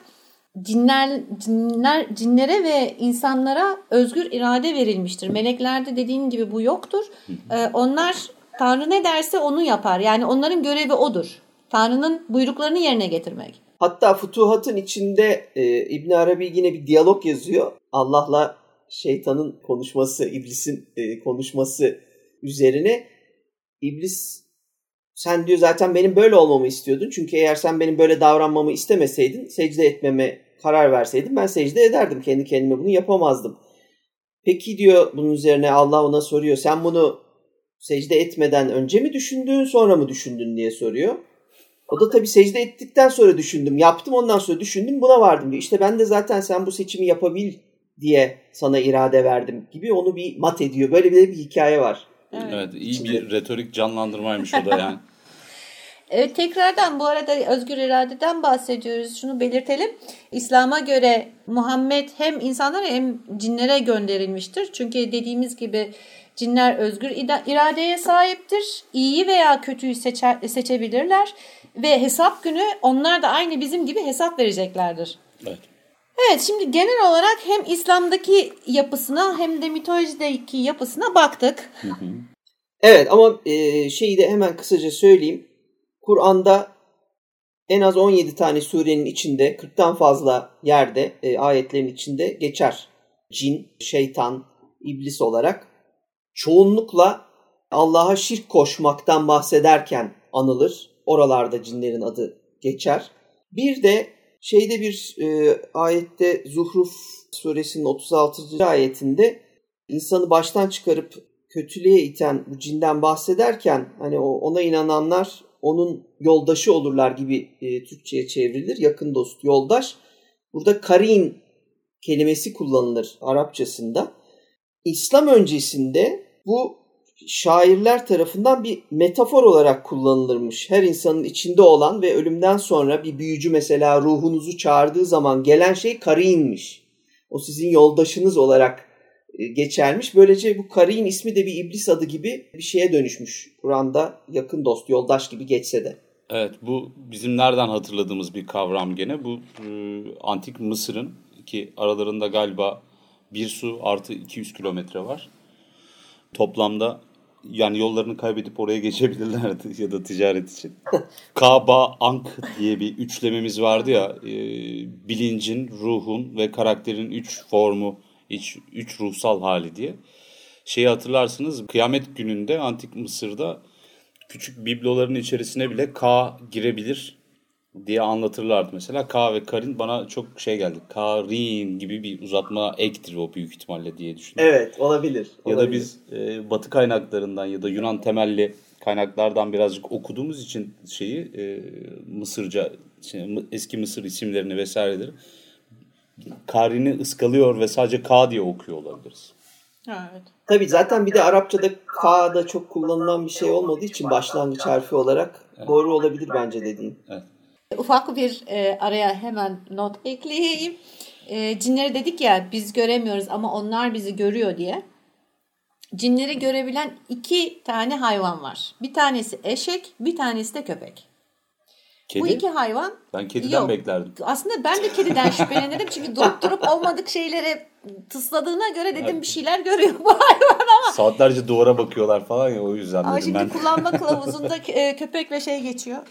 cinler, cinler, cinlere ve insanlara özgür irade verilmiştir. Meleklerde dediğin gibi bu yoktur. E, onlar Tanrı ne derse onu yapar. Yani onların görevi odur. Tanrı'nın buyruklarını yerine getirmek. Hatta Futuhat'ın içinde e, İbn Arabi yine bir diyalog yazıyor. Allah'la şeytanın konuşması, iblisin e, konuşması üzerine iblis sen diyor zaten benim böyle olmamı istiyordun. Çünkü eğer sen benim böyle davranmamı istemeseydin, secde etmeme karar verseydin ben secde ederdim. Kendi kendime bunu yapamazdım. Peki diyor bunun üzerine Allah ona soruyor. Sen bunu secde etmeden önce mi düşündün sonra mı düşündün diye soruyor. O da tabii secde ettikten sonra düşündüm. Yaptım ondan sonra düşündüm buna vardım diyor. İşte ben de zaten sen bu seçimi yapabil diye sana irade verdim gibi onu bir mat ediyor. Böyle bir, bir hikaye var. Evet, evet iyi İçinde. bir retorik canlandırmaymış o da yani. Evet, tekrardan bu arada özgür iradeden bahsediyoruz. Şunu belirtelim. İslam'a göre Muhammed hem insanlara hem cinlere gönderilmiştir. Çünkü dediğimiz gibi cinler özgür iradeye sahiptir. İyiyi veya kötüyü seçer, seçebilirler. Ve hesap günü onlar da aynı bizim gibi hesap vereceklerdir. Evet. Evet şimdi genel olarak hem İslam'daki yapısına hem de mitolojideki yapısına baktık. Hı hı. Evet ama e, şeyi de hemen kısaca söyleyeyim. Kur'an'da en az 17 tane surenin içinde 40'tan fazla yerde e, ayetlerin içinde geçer. Cin, şeytan, iblis olarak çoğunlukla Allah'a şirk koşmaktan bahsederken anılır. Oralarda cinlerin adı geçer. Bir de şeyde bir e, ayette Zuhruf suresinin 36. ayetinde insanı baştan çıkarıp kötülüğe iten bu cinden bahsederken hani ona inananlar onun yoldaşı olurlar gibi e, Türkçe'ye çevrilir. Yakın dost, yoldaş. Burada karin kelimesi kullanılır Arapçasında. İslam öncesinde bu şairler tarafından bir metafor olarak kullanılırmış. Her insanın içinde olan ve ölümden sonra bir büyücü mesela ruhunuzu çağırdığı zaman gelen şey karinmiş. O sizin yoldaşınız olarak e, geçermiş. Böylece bu Karin ismi de bir iblis adı gibi bir şeye dönüşmüş. Kur'an'da yakın dost, yoldaş gibi geçse de. Evet bu bizim nereden hatırladığımız bir kavram gene. Bu e, antik Mısır'ın ki aralarında galiba bir su artı 200 kilometre var. Toplamda yani yollarını kaybedip oraya geçebilirlerdi ya da ticaret için. Kaba, Ank diye bir üçlememiz vardı ya. E, bilincin, ruhun ve karakterin üç formu üç, üç ruhsal hali diye. Şeyi hatırlarsınız kıyamet gününde antik Mısır'da küçük bibloların içerisine bile K girebilir diye anlatırlardı mesela. K ve Karin bana çok şey geldi. Karin gibi bir uzatma ektir o büyük ihtimalle diye düşünüyorum. Evet olabilir. Ya da biz e, batı kaynaklarından ya da Yunan temelli kaynaklardan birazcık okuduğumuz için şeyi e, Mısırca, şey, eski Mısır isimlerini vesaireleri Karin'i ıskalıyor ve sadece K diye okuyor olabiliriz. Evet. Tabii zaten bir de Arapçada K'da çok kullanılan bir şey olmadığı için başlangıç harfi olarak evet. doğru olabilir bence dediğin. Evet. Ufak bir e, araya hemen not ekleyeyim. E, cinleri dedik ya biz göremiyoruz ama onlar bizi görüyor diye. Cinleri görebilen iki tane hayvan var. Bir tanesi eşek, bir tanesi de köpek. Kedi? Bu iki hayvan ben kediden yok. beklerdim. Aslında ben de kediden şüphelenirim çünkü durup durup olmadık şeylere tısladığına göre dedim bir şeyler görüyor bu hayvan ama. Saatlerce duvara bakıyorlar falan ya o yüzden ama dedim şimdi ben. kullanma kılavuzunda köpek ve şey geçiyor.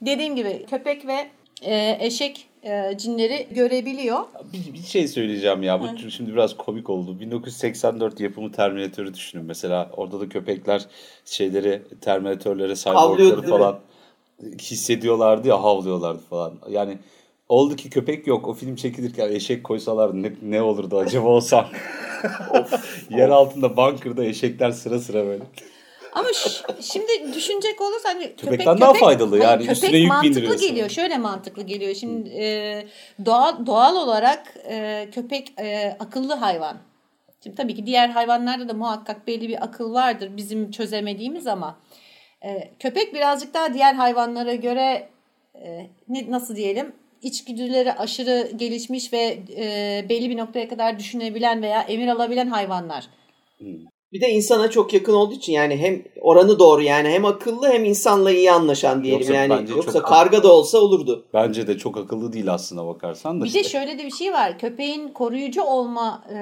Dediğim gibi köpek ve e, eşek e, cinleri görebiliyor. Bir, bir şey söyleyeceğim ya. Bu evet. şimdi biraz komik oldu. 1984 yapımı Terminator'ı düşünün. Mesela orada da köpekler şeyleri Terminatörlere cyborgları falan. Hissediyorlardı ya havlıyorlardı falan. Yani oldu ki köpek yok. O film çekilirken eşek koysalar ne, ne olurdu acaba olsam. Yer altında bunkerda eşekler sıra sıra böyle. Ama şimdi düşünecek olursa hani köpek, köpekten daha faydalı yani köpek üstüne yük mantıklı geliyor. Şöyle mantıklı geliyor. Şimdi e, doğal doğal olarak e, köpek e, akıllı hayvan. Şimdi tabii ki diğer hayvanlarda da muhakkak belli bir akıl vardır bizim çözemediğimiz ama e, köpek birazcık daha diğer hayvanlara göre e, ne, nasıl diyelim içgüdüleri aşırı gelişmiş ve e, belli bir noktaya kadar düşünebilen veya emir alabilen hayvanlar. Bir de insana çok yakın olduğu için yani hem oranı doğru yani hem akıllı hem insanla iyi anlaşan diyelim yoksa yani yoksa karga da olsa olurdu. Bence de çok akıllı değil aslında bakarsan da. Bir işte. de şöyle de bir şey var. Köpeğin koruyucu olma e,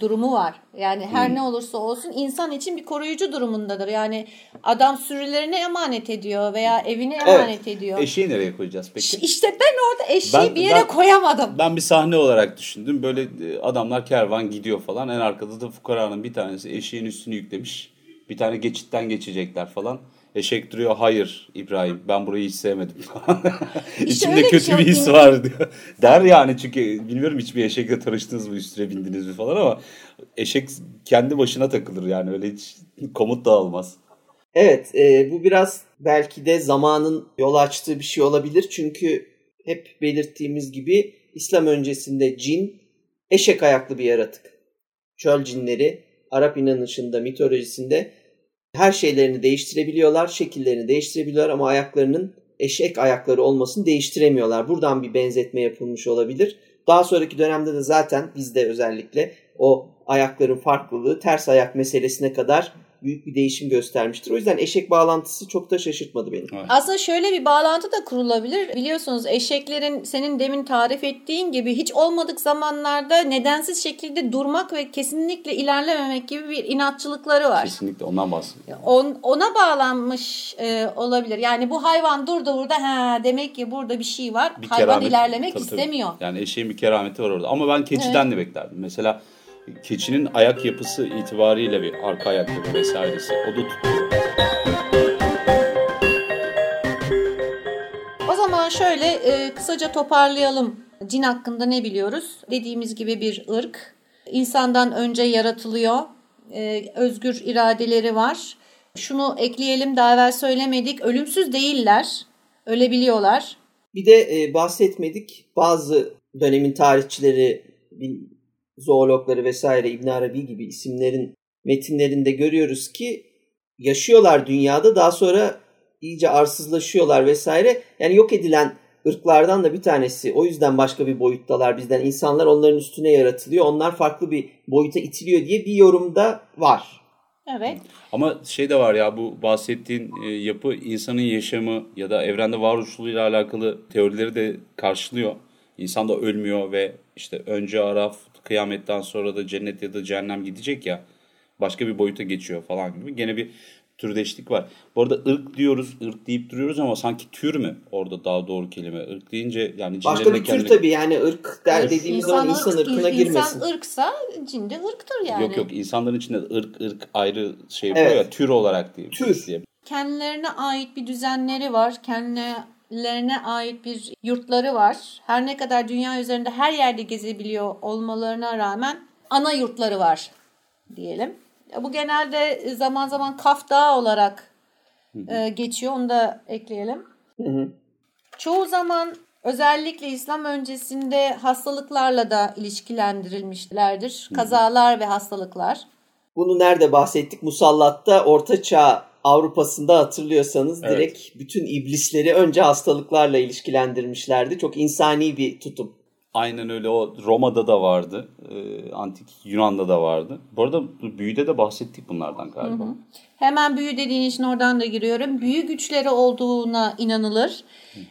durumu var. Yani her hmm. ne olursa olsun insan için bir koruyucu durumundadır. Yani adam sürülerine emanet ediyor veya evine emanet evet. ediyor. Eşeği nereye koyacağız peki? İşte ben orada eşeği ben, bir yere ben, koyamadım. Ben bir sahne olarak düşündüm. Böyle e, adamlar kervan gidiyor falan. En arkada da fukaranın bir tanesi eşeğin üstünü yüklemiş. Bir tane geçitten geçecekler falan. Eşek duruyor hayır İbrahim ben burayı hiç sevmedim işte İçimde kötü bir, şey bir his var diyor. Der yani çünkü bilmiyorum hiçbir eşekle tanıştınız mı üstüne bindiniz mi falan ama eşek kendi başına takılır yani öyle hiç komut da almaz. Evet e, bu biraz belki de zamanın yol açtığı bir şey olabilir. Çünkü hep belirttiğimiz gibi İslam öncesinde cin eşek ayaklı bir yaratık. Çöl cinleri Arap inanışında, mitolojisinde her şeylerini değiştirebiliyorlar, şekillerini değiştirebiliyorlar ama ayaklarının eşek ayakları olmasını değiştiremiyorlar. Buradan bir benzetme yapılmış olabilir. Daha sonraki dönemde de zaten bizde özellikle o ayakların farklılığı ters ayak meselesine kadar büyük bir değişim göstermiştir. O yüzden eşek bağlantısı çok da şaşırtmadı beni. Evet. Aslında şöyle bir bağlantı da kurulabilir. Biliyorsunuz eşeklerin senin demin tarif ettiğin gibi hiç olmadık zamanlarda nedensiz şekilde durmak ve kesinlikle ilerlememek gibi bir inatçılıkları var. Kesinlikle ondan bahsediyorum. On, ona bağlanmış e, olabilir. Yani bu hayvan durdu burada ha demek ki burada bir şey var. Bir hayvan keramet- ilerlemek tabii, tabii. istemiyor. Yani eşeğin bir kerameti var orada. Ama ben keçiden de beklerdim. Mesela keçinin ayak yapısı itibariyle bir arka ayakları vesairesi. O da tutuyor. O zaman şöyle e, kısaca toparlayalım. Cin hakkında ne biliyoruz? Dediğimiz gibi bir ırk. İnsandan önce yaratılıyor. E, özgür iradeleri var. Şunu ekleyelim daha evvel söylemedik. Ölümsüz değiller. Ölebiliyorlar. Bir de e, bahsetmedik bazı dönemin tarihçileri, zoologları vesaire İbn Arabi gibi isimlerin metinlerinde görüyoruz ki yaşıyorlar dünyada daha sonra iyice arsızlaşıyorlar vesaire. Yani yok edilen ırklardan da bir tanesi. O yüzden başka bir boyuttalar bizden. İnsanlar onların üstüne yaratılıyor. Onlar farklı bir boyuta itiliyor diye bir yorumda var. Evet. Ama şey de var ya bu bahsettiğin e, yapı insanın yaşamı ya da evrende varoluşluğuyla alakalı teorileri de karşılıyor. İnsan da ölmüyor ve işte önce araf kıyametten sonra da cennet ya da cehennem gidecek ya başka bir boyuta geçiyor falan gibi. Gene bir türdeşlik var. Bu arada ırk diyoruz, ırk deyip duruyoruz ama sanki tür mü orada daha doğru kelime? Irk deyince yani Başka cinlerin bir tür kendi- tabii yani ırk der Evet. dediğimiz zaman insan ırk- ırkına girmesin. İnsan ırksa cin de ırktır yani. Yok yok insanların içinde ırk ırk ayrı şey Evet. ya tür olarak değil. Tür. diye. kendilerine ait bir düzenleri var. Kendilerine ait bir yurtları var. Her ne kadar dünya üzerinde her yerde gezebiliyor olmalarına rağmen ana yurtları var diyelim. Bu genelde zaman zaman Kaf Dağı olarak e, geçiyor. Onu da ekleyelim. Hı hı. Çoğu zaman özellikle İslam öncesinde hastalıklarla da ilişkilendirilmişlerdir. Kazalar ve hastalıklar. Bunu nerede bahsettik? Musallat'ta Orta Çağ Avrupa'sında hatırlıyorsanız Evet. direkt bütün iblisleri önce hastalıklarla ilişkilendirmişlerdi. Çok insani bir tutum. Aynen öyle. O Roma'da da vardı. Ee, antik Yunan'da da vardı. Bu arada büyüde de bahsettik bunlardan galiba. Hemen büyü dediğin için oradan da giriyorum. Büyü güçleri olduğuna inanılır.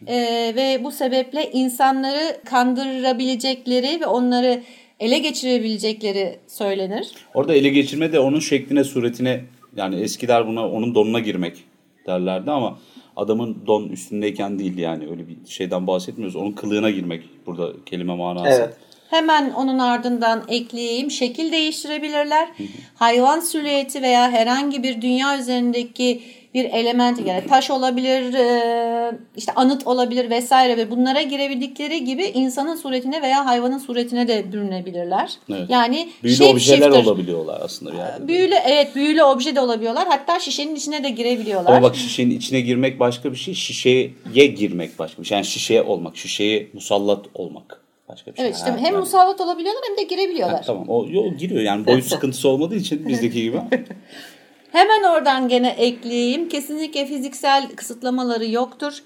Ee, ve bu sebeple insanları kandırabilecekleri ve onları ele geçirebilecekleri söylenir. Orada ele geçirme de onun şekline, suretine yani eskiler buna onun donuna girmek derlerdi ama adamın don üstündeyken değil yani öyle bir şeyden bahsetmiyoruz. Onun kılığına girmek burada kelime manası. Evet. Hemen onun ardından ekleyeyim. Şekil değiştirebilirler. Hayvan silüeti veya herhangi bir dünya üzerindeki bir element yani taş olabilir, e, işte anıt olabilir vesaire ve bunlara girebildikleri gibi insanın suretine veya hayvanın suretine de bürünebilirler. Evet. Yani Büyülü shape objeler shifter. olabiliyorlar aslında bir yerde. Büyülü evet büyülü obje de olabiliyorlar. Hatta şişenin içine de girebiliyorlar. Ama bak şişenin içine girmek başka bir şey, şişeye girmek başka bir şey. Yani şişeye olmak, şişeye musallat olmak başka bir şey. Evet işte Ha, hem yani- musallat olabiliyorlar hem de girebiliyorlar. Ha, tamam o, o giriyor yani boyut sıkıntısı olmadığı için bizdeki gibi. Hemen oradan gene ekleyeyim. Kesinlikle fiziksel kısıtlamaları yoktur.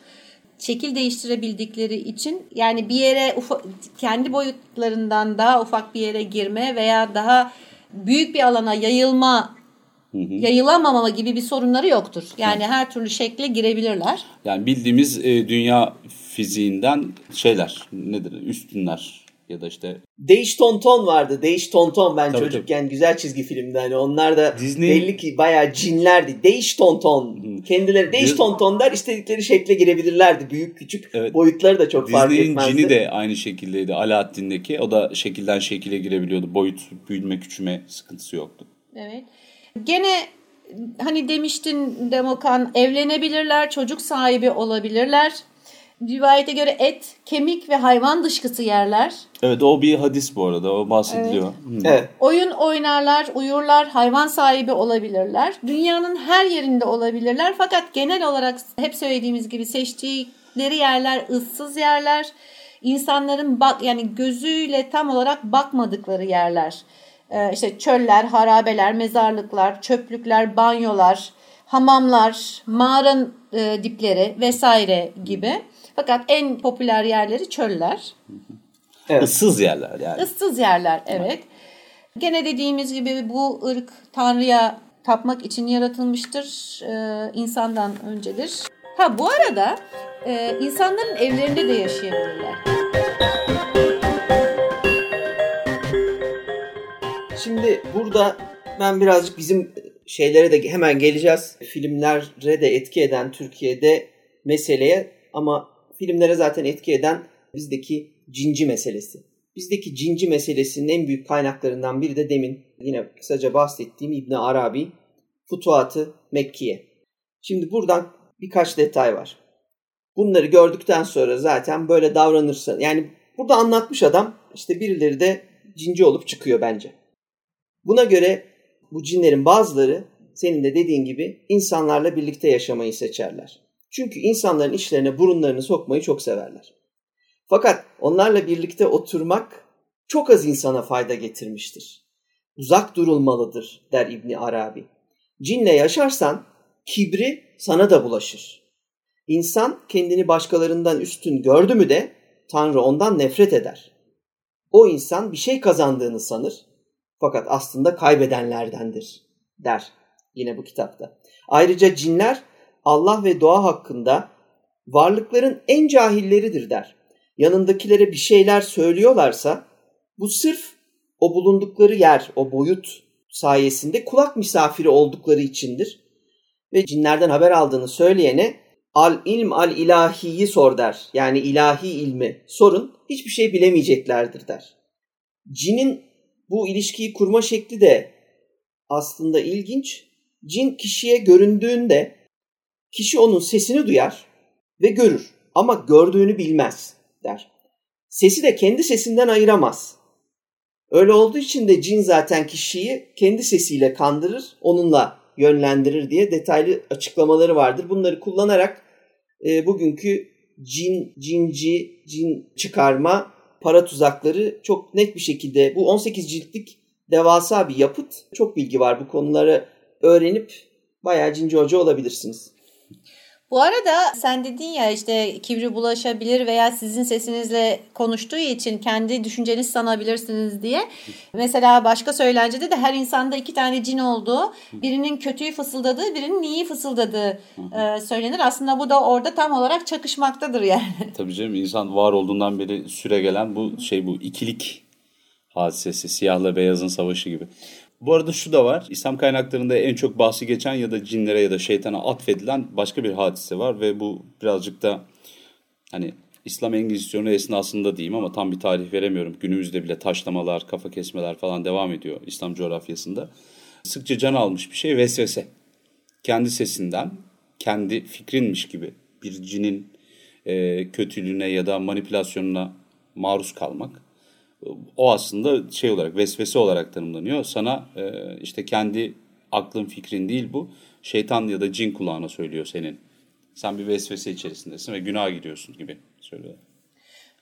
Şekil değiştirebildikleri için yani bir yere ufa- kendi boyutlarından daha ufak bir yere girme veya daha büyük bir alana yayılma yayılamama gibi bir sorunları yoktur. Yani her türlü şekle girebilirler. Yani bildiğimiz e, dünya fiziğinden şeyler nedir üstünler ya da işte Değiş Tonton vardı. Değiş Tonton ben Tabii, çocukken güzel çizgi filmdi. Hani onlar da Disney- belli ki bayağı cinlerdi. Değiş Tonton. Kendileri Değiş Dis- Tonton der istedikleri şekle girebilirlerdi. Büyük küçük Evet. boyutları da çok fark Disney'in etmezdi. cini de aynı şekildeydi Alaaddin'deki. O da şekilden şekile girebiliyordu. Boyut büyüme küçülme sıkıntısı yoktu. Evet. Gene hani demiştin Demokan evlenebilirler, çocuk sahibi olabilirler. Rivayete göre et, kemik ve hayvan dışkısı yerler. Evet o bir hadis bu arada o bahsediliyor. Hı. Evet. Oyun oynarlar, uyurlar, hayvan sahibi olabilirler. Dünyanın her yerinde olabilirler. Fakat genel olarak hep söylediğimiz gibi seçtikleri yerler ıssız yerler. İnsanların bak yani gözüyle tam olarak bakmadıkları yerler. Ee, işte çöller, harabeler, mezarlıklar, çöplükler, banyolar, hamamlar, mağara e, dipleri vesaire gibi. Fakat en popüler yerleri çöller. Evet. Issız yerler yani. Issız yerler evet. Gene dediğimiz gibi bu ırk Tanrı'ya tapmak için yaratılmıştır. E, insandan öncedir. Ha bu arada e, insanların evlerinde de yaşayabilirler. Şimdi burada ben birazcık bizim şeylere de hemen geleceğiz. Filmlere de etki eden Türkiye'de meseleye ama filmlere zaten etki eden bizdeki cinci meselesi. Bizdeki cinci meselesinin en büyük kaynaklarından biri de demin yine kısaca bahsettiğim İbn Arabi Futuhatı Mekkiye. Şimdi buradan birkaç detay var. Bunları gördükten sonra zaten böyle davranırsa yani burada anlatmış adam işte birileri de cinci olup çıkıyor bence. Buna göre bu cinlerin bazıları senin de dediğin gibi insanlarla birlikte yaşamayı seçerler. Çünkü insanların işlerine burunlarını sokmayı çok severler. Fakat onlarla birlikte oturmak çok az insana fayda getirmiştir. Uzak durulmalıdır der İbni Arabi. Cinle yaşarsan kibri sana da bulaşır. İnsan kendini başkalarından üstün gördü mü de Tanrı ondan nefret eder. O insan bir şey kazandığını sanır fakat aslında kaybedenlerdendir der yine bu kitapta. Ayrıca cinler Allah ve doğa hakkında varlıkların en cahilleridir der. Yanındakilere bir şeyler söylüyorlarsa bu sırf o bulundukları yer, o boyut sayesinde kulak misafiri oldukları içindir. Ve cinlerden haber aldığını söyleyene al ilm al ilahiyi sor der. Yani ilahi ilmi sorun hiçbir şey bilemeyeceklerdir der. Cinin bu ilişkiyi kurma şekli de aslında ilginç. Cin kişiye göründüğünde kişi onun sesini duyar ve görür ama gördüğünü bilmez der. Sesi de kendi sesinden ayıramaz. Öyle olduğu için de cin zaten kişiyi kendi sesiyle kandırır, onunla yönlendirir diye detaylı açıklamaları vardır. Bunları kullanarak e, bugünkü cin, cinci, cin çıkarma para tuzakları çok net bir şekilde bu 18 ciltlik devasa bir yapıt. Çok bilgi var bu konuları öğrenip bayağı cinci hoca olabilirsiniz. Bu arada sen dedin ya işte kibri bulaşabilir veya sizin sesinizle konuştuğu için kendi düşünceniz sanabilirsiniz diye. Mesela başka söylencede de her insanda iki tane cin olduğu, birinin kötüyü fısıldadığı, birinin iyi fısıldadığı e, söylenir. Aslında bu da orada tam olarak çakışmaktadır yani. Tabii canım insan var olduğundan beri süre gelen bu şey bu ikilik hadisesi, siyahla beyazın savaşı gibi. Bu arada şu da var. İslam kaynaklarında en çok bahsi geçen ya da cinlere ya da şeytana atfedilen başka bir hadise var ve bu birazcık da hani İslam Engizisyonu esnasında diyeyim ama tam bir tarih veremiyorum. Günümüzde bile taşlamalar, kafa kesmeler falan devam ediyor İslam coğrafyasında. Sıkça can almış bir şey vesvese. Kendi sesinden, kendi fikrinmiş gibi bir cinin e, kötülüğüne ya da manipülasyonuna maruz kalmak o aslında şey olarak vesvese olarak tanımlanıyor. Sana e, işte kendi aklın fikrin değil bu. Şeytan ya da cin kulağına söylüyor senin. Sen bir vesvese içerisindesin ve günah gidiyorsun gibi söylüyor.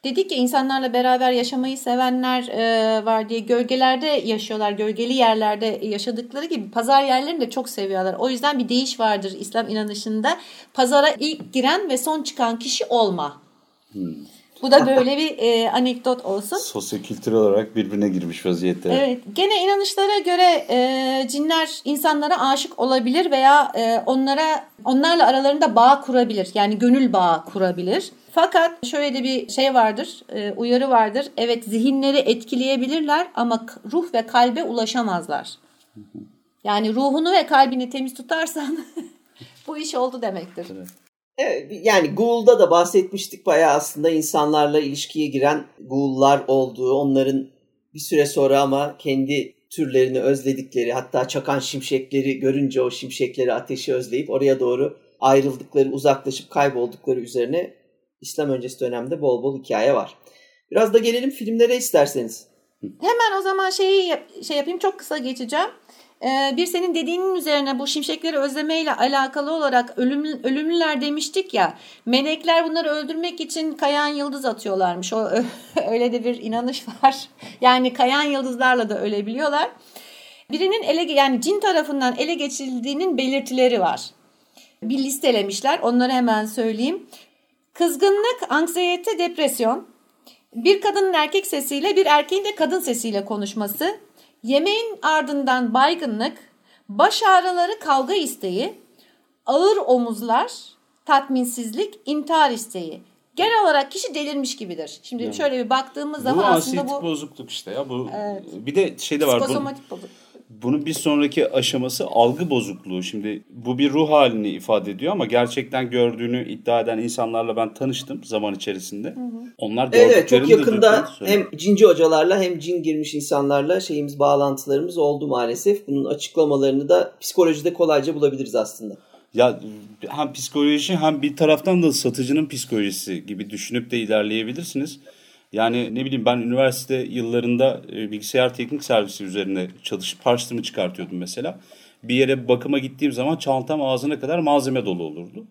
Dedik ki insanlarla beraber yaşamayı sevenler e, var diye gölgelerde yaşıyorlar. Gölgeli yerlerde yaşadıkları gibi pazar yerlerini de çok seviyorlar. O yüzden bir değiş vardır İslam inanışında. Pazara ilk giren ve son çıkan kişi olma. Hmm. Bu da böyle bir e, anekdot olsun. Sosyokültürel olarak birbirine girmiş vaziyette. Evet. Gene inanışlara göre e, cinler insanlara aşık olabilir veya e, onlara onlarla aralarında bağ kurabilir. Yani gönül bağı kurabilir. Fakat şöyle de bir şey vardır, e, uyarı vardır. Evet zihinleri etkileyebilirler ama ruh ve kalbe ulaşamazlar. Yani ruhunu ve kalbini temiz tutarsan bu iş oldu demektir. Evet. Evet, yani Ghoul'da da bahsetmiştik bayağı aslında insanlarla ilişkiye giren Ghoul'lar olduğu, onların bir süre sonra ama kendi türlerini özledikleri, hatta çakan şimşekleri görünce o şimşekleri ateşi özleyip oraya doğru ayrıldıkları, uzaklaşıp kayboldukları üzerine İslam öncesi dönemde bol bol hikaye var. Biraz da gelelim filmlere isterseniz. Hemen o zaman şeyi şey yapayım çok kısa geçeceğim. Ee, bir senin dediğinin üzerine bu şimşekleri özlemeyle alakalı olarak ölüm, ölümlüler demiştik ya. Melekler bunları öldürmek için kayan yıldız atıyorlarmış. O öyle de bir inanış var. Yani kayan yıldızlarla da ölebiliyorlar. Birinin ele yani cin tarafından ele geçirildiğinin belirtileri var. Bir listelemişler. Onları hemen söyleyeyim. Kızgınlık, anksiyete, depresyon. Bir kadının erkek sesiyle bir erkeğin de kadın sesiyle konuşması Yemeğin ardından baygınlık, baş ağrıları, kavga isteği, ağır omuzlar, tatminsizlik, intihar isteği. Genel olarak kişi delirmiş gibidir. Şimdi Evet. şöyle bir baktığımız Bu zaman aslında anksiyetik bu bozukluk işte ya. Bu Evet. bir de şey de var. Bu, psikosomatik bozukluk. Bunun bir sonraki aşaması algı bozukluğu. Şimdi bu bir ruh halini ifade ediyor ama gerçekten gördüğünü iddia eden insanlarla ben tanıştım zaman içerisinde. Onlar Evet, evet çok gördüklerini yakında hem cinci hocalarla hem cin girmiş insanlarla şeyimiz bağlantılarımız oldu maalesef. Bunun açıklamalarını da psikolojide kolayca bulabiliriz aslında. Ya hem psikoloji hem bir taraftan da satıcının psikolojisi gibi düşünüp de ilerleyebilirsiniz. Yani ne bileyim ben üniversite yıllarında e, bilgisayar teknik servisi üzerine çalışıp harçlığımı çıkartıyordum mesela. Bir yere bakıma gittiğim zaman çantam ağzına kadar malzeme dolu olurdu.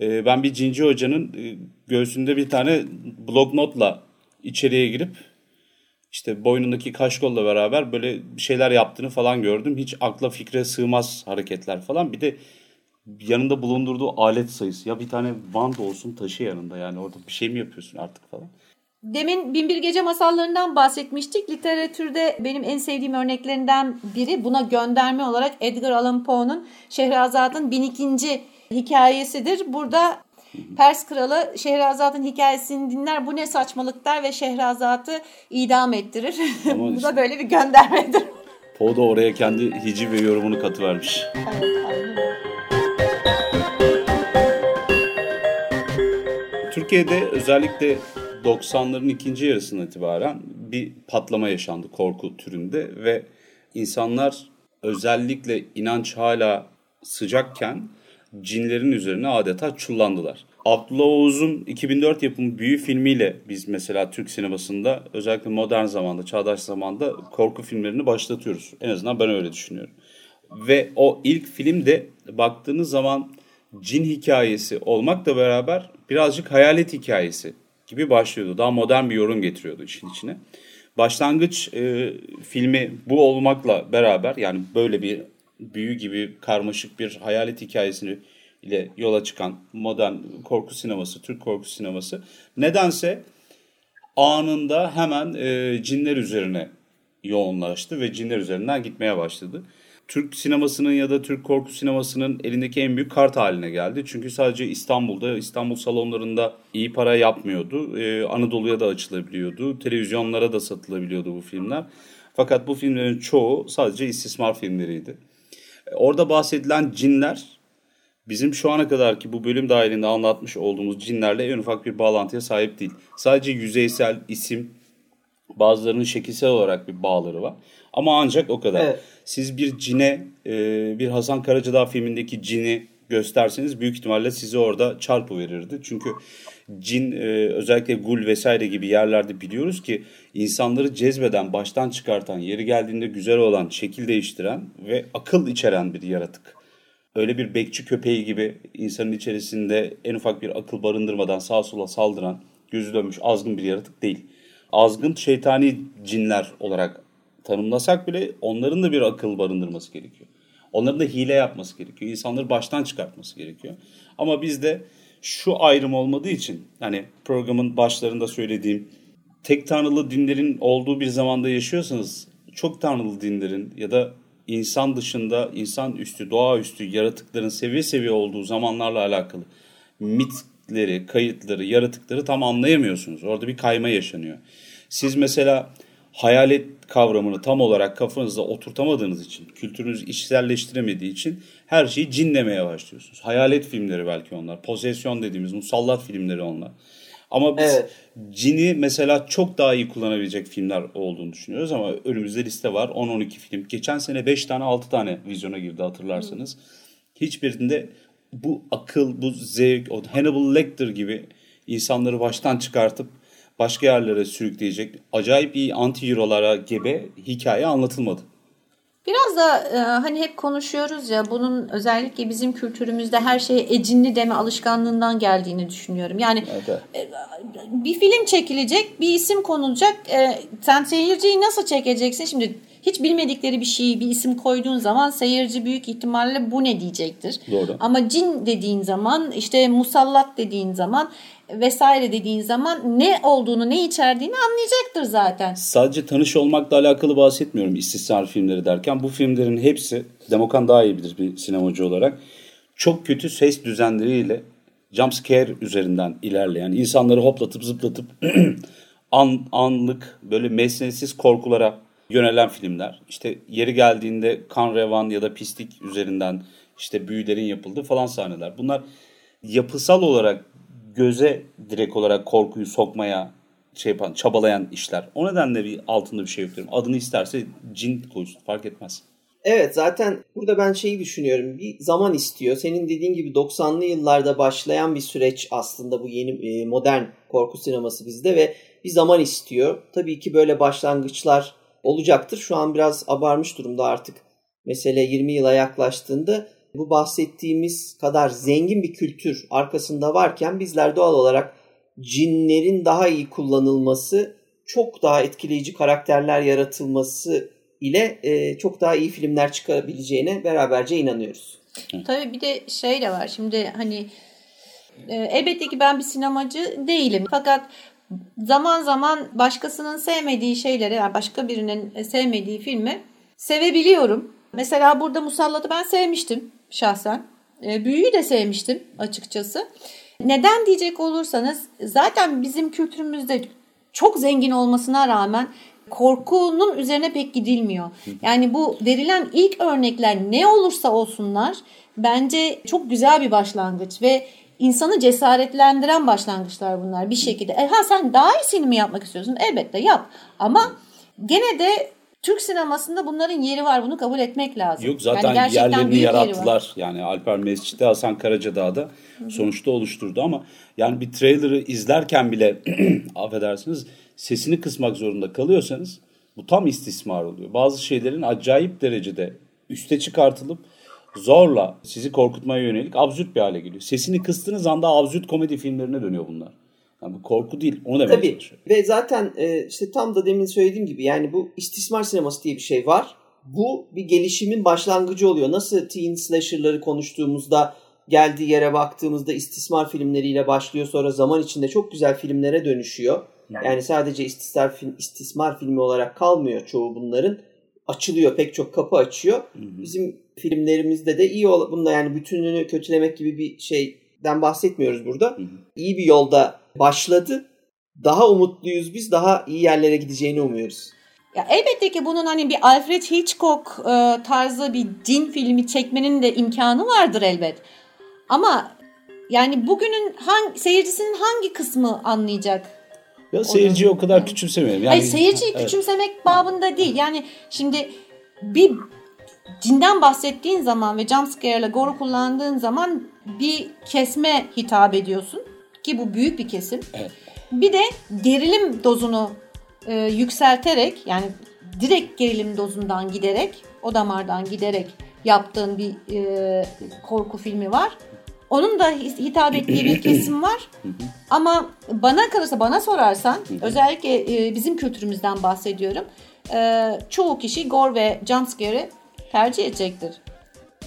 E, Ben bir cinci hocanın e, göğsünde bir tane blok notla içeriye girip işte boynundaki kaşkolla beraber böyle şeyler yaptığını falan gördüm. Hiç akla fikre sığmaz hareketler falan. Bir de yanında bulundurduğu alet sayısı. Ya bir tane band olsun taşı yanında yani orada bir şey mi yapıyorsun artık falan. Demin Binbir Gece masallarından bahsetmiştik. Literatürde benim en sevdiğim örneklerinden biri buna gönderme olarak Edgar Allan Poe'nun Şehrazat'ın 1002. hikayesidir. Burada Pers kralı Şehrazat'ın hikayesini dinler. Bu ne saçmalık der ve Şehrazat'ı idam ettirir. Ama Bu işte- da böyle bir göndermedir. Poe da oraya kendi hiciv ve yorumunu katıvermiş. Evet. Türkiye'de özellikle 90'ların ikinci yarısından itibaren bir patlama yaşandı korku türünde ve insanlar özellikle inanç hala sıcakken cinlerin üzerine adeta çullandılar. Abdullah Oğuz'un 2004 yapımı Büyü filmiyle biz mesela Türk sinemasında özellikle modern zamanda, çağdaş zamanda korku filmlerini başlatıyoruz. En azından ben öyle düşünüyorum. Ve o ilk filmde baktığınız zaman cin hikayesi olmakla beraber birazcık hayalet hikayesi gibi başlıyordu. Daha modern bir yorum getiriyordu işin içine. Başlangıç e, filmi bu olmakla beraber yani böyle bir büyü gibi karmaşık bir hayalet hikayesini ile yola çıkan modern korku sineması, Türk korku sineması nedense anında hemen e, cinler üzerine yoğunlaştı ve cinler üzerinden gitmeye başladı. Türk sinemasının ya da Türk korku sinemasının elindeki en büyük kart haline geldi. Çünkü sadece İstanbul'da, İstanbul salonlarında iyi para yapmıyordu. Ee, Anadolu'ya da açılabiliyordu. Televizyonlara da satılabiliyordu bu filmler. Fakat bu filmlerin çoğu sadece istismar filmleriydi. Ee, Orada bahsedilen cinler bizim şu ana kadar ki bu bölüm dahilinde anlatmış olduğumuz cinlerle en ufak bir bağlantıya sahip değil. Sadece yüzeysel isim, bazılarının şekilsel olarak bir bağları var. Ama ancak o kadar. Evet. Siz bir cine, e, bir Hasan Karacadağ filmindeki cini gösterseniz büyük ihtimalle sizi orada çarpı verirdi. Çünkü cin e, özellikle gul vesaire gibi yerlerde biliyoruz ki insanları cezbeden, baştan çıkartan, yeri geldiğinde güzel olan, şekil değiştiren ve akıl içeren bir yaratık. Öyle bir bekçi köpeği gibi insanın içerisinde en ufak bir akıl barındırmadan sağa sola saldıran, gözü dönmüş azgın bir yaratık değil. Azgın şeytani cinler olarak tanımlasak bile onların da bir akıl barındırması gerekiyor. Onların da hile yapması gerekiyor. İnsanları baştan çıkartması gerekiyor. Ama bizde şu ayrım olmadığı için yani programın başlarında söylediğim tek tanrılı dinlerin olduğu bir zamanda yaşıyorsanız çok tanrılı dinlerin ya da insan dışında insan üstü, doğaüstü yaratıkların seviye seviye olduğu zamanlarla alakalı mitleri, kayıtları, yaratıkları tam anlayamıyorsunuz. Orada bir kayma yaşanıyor. Siz mesela hayalet kavramını tam olarak kafanızda oturtamadığınız için, kültürünüz içselleştiremediği için her şeyi cin demeye başlıyorsunuz. Hayalet filmleri belki onlar. Pozisyon dediğimiz musallat filmleri onlar. Ama biz Evet. cini mesela çok daha iyi kullanabilecek filmler olduğunu düşünüyoruz ama önümüzde liste var 10-12 film. Geçen sene 5 tane 6 tane vizyona girdi hatırlarsanız. Hiçbirinde bu akıl, bu zevk, o Hannibal Lecter gibi insanları baştan çıkartıp başka yerlere sürükleyecek acayip iyi anti-hero'lara gebe hikaye anlatılmadı. Biraz da e, hani hep konuşuyoruz ya bunun özellikle bizim kültürümüzde her şeye ecinli deme alışkanlığından geldiğini düşünüyorum. Yani Evet, evet. bir film çekilecek, bir isim konulacak. E, sen seyirciyi nasıl çekeceksin? Şimdi hiç bilmedikleri bir şeyi bir isim koyduğun zaman seyirci büyük ihtimalle bu ne diyecektir. Doğru. Ama cin dediğin zaman işte musallat dediğin zaman vesaire dediğin zaman ne olduğunu, ne içerdiğini anlayacaktır zaten. Sadece tanış olmakla alakalı bahsetmiyorum istismar filmleri derken. Bu filmlerin hepsi, Demokan daha iyi bilir bir sinemacı olarak, çok kötü ses düzenleriyle jumpscare üzerinden ilerleyen, insanları hoplatıp zıplatıp an, anlık böyle mesnetsiz korkulara yönelen filmler. İşte yeri geldiğinde kan revan ya da pislik üzerinden işte büyülerin yapıldığı falan sahneler. Bunlar yapısal olarak göze direkt olarak korkuyu sokmaya şey yapan, çabalayan işler. O nedenle bir altında bir şey yok. Adını isterse cin koysun fark etmez. Evet zaten burada ben şeyi düşünüyorum. Bir zaman istiyor. Senin dediğin gibi 90'lı yıllarda başlayan bir süreç aslında bu yeni e, modern korku sineması bizde ve bir zaman istiyor. Tabii ki böyle başlangıçlar olacaktır. Şu an biraz abarmış durumda artık. Mesele 20 yıla yaklaştığında bu bahsettiğimiz kadar zengin bir kültür arkasında varken bizler doğal olarak cinlerin daha iyi kullanılması, çok daha etkileyici karakterler yaratılması ile e, çok daha iyi filmler çıkarabileceğine beraberce inanıyoruz. Tabii bir de şey de var. Şimdi hani e, elbette ki ben bir sinemacı değilim. Fakat zaman zaman başkasının sevmediği şeyleri, yani başka birinin sevmediği filmi sevebiliyorum. Mesela burada Musallat'ı ben sevmiştim şahsen. E, büyüyü de sevmiştim açıkçası. Neden diyecek olursanız zaten bizim kültürümüzde çok zengin olmasına rağmen korkunun üzerine pek gidilmiyor. Yani bu verilen ilk örnekler ne olursa olsunlar bence çok güzel bir başlangıç ve insanı cesaretlendiren başlangıçlar bunlar bir şekilde. E ha sen daha iyisini mi yapmak istiyorsun? Elbette yap. Ama gene de Türk sinemasında bunların yeri var. Bunu kabul etmek lazım. Yok zaten yani yerlerini yarattılar. Yeri yani Alper Mescid'i Hasan Karacadağ'da sonuçta oluşturdu ama yani bir trailer'ı izlerken bile affedersiniz sesini kısmak zorunda kalıyorsanız bu tam istismar oluyor. Bazı şeylerin acayip derecede üste çıkartılıp zorla sizi korkutmaya yönelik absürt bir hale geliyor. Sesini kıstığınız anda absürt komedi filmlerine dönüyor bunlar. Yani bu korku değil. Onu demeye Tabii. çalışıyorum. Ve zaten e, işte tam da demin söylediğim gibi yani bu istismar sineması diye bir şey var. Bu bir gelişimin başlangıcı oluyor. Nasıl teen slasher'ları konuştuğumuzda geldiği yere baktığımızda istismar filmleriyle başlıyor sonra zaman içinde çok güzel filmlere dönüşüyor. Yani, yani sadece istismar, film, istismar filmi olarak kalmıyor çoğu bunların. Açılıyor pek çok kapı açıyor. Hı hı. Bizim filmlerimizde de iyi ol bunda yani bütününü kötülemek gibi bir şeyden bahsetmiyoruz burada. Hı hı. İyi bir yolda başladı. Daha umutluyuz biz. Daha iyi yerlere gideceğini umuyoruz. Ya elbette ki bunun hani bir Alfred Hitchcock e, tarzı bir cin filmi çekmenin de imkanı vardır elbet. Ama yani bugünün hangi seyircisinin hangi kısmı anlayacak? Ya seyirciyi o kadar küçümsemeyelim. Yani, Hayır seyirciyi evet. küçümsemek babında değil. Yani şimdi bir cinden bahsettiğin zaman ve jumpscare ile gore kullandığın zaman bir kesme hitap ediyorsun. Ki bu büyük bir kesim. Evet. Bir de gerilim dozunu e, yükselterek yani direkt gerilim dozundan giderek o damardan giderek yaptığın bir e, korku filmi var. Onun da hitap ettiği bir kesim var. Ama bana kalırsa bana sorarsan özellikle e, bizim kültürümüzden bahsediyorum. E, çoğu kişi gore ve jumpscare'ı tercih edecektir.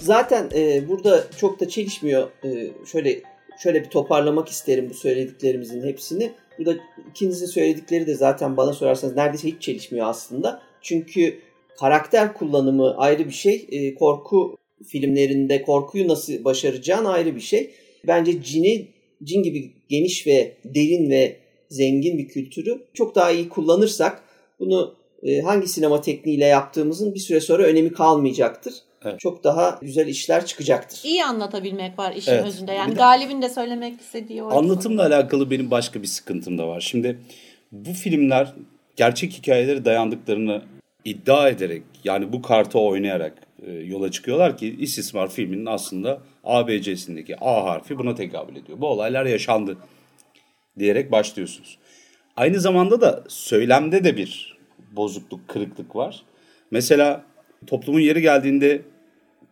Zaten e, burada çok da çelişmiyor. E, şöyle şöyle bir toparlamak isterim bu söylediklerimizin hepsini. Burada ikinizin söyledikleri de zaten bana sorarsanız neredeyse hiç çelişmiyor aslında. Çünkü karakter kullanımı ayrı bir şey. E, korku filmlerinde korkuyu nasıl başaracağın ayrı bir şey. Bence cini, cin gibi geniş ve derin ve zengin bir kültürü çok daha iyi kullanırsak bunu e, hangi sinema tekniğiyle yaptığımızın bir süre sonra önemi kalmayacaktır. Evet. Çok daha güzel işler çıkacaktır. İyi anlatabilmek var işin evet. özünde. Yani de, Galip'in de söylemek istediği o. Anlatımla alakalı benim başka bir sıkıntım da var. Şimdi bu filmler gerçek hikayeleri dayandıklarını iddia ederek yani bu kartı oynayarak e, yola çıkıyorlar ki istismar filminin aslında ABC'sindeki A harfi buna tekabül ediyor. Bu olaylar yaşandı diyerek başlıyorsunuz. Aynı zamanda da söylemde de bir bozukluk, kırıklık var. Mesela toplumun yeri geldiğinde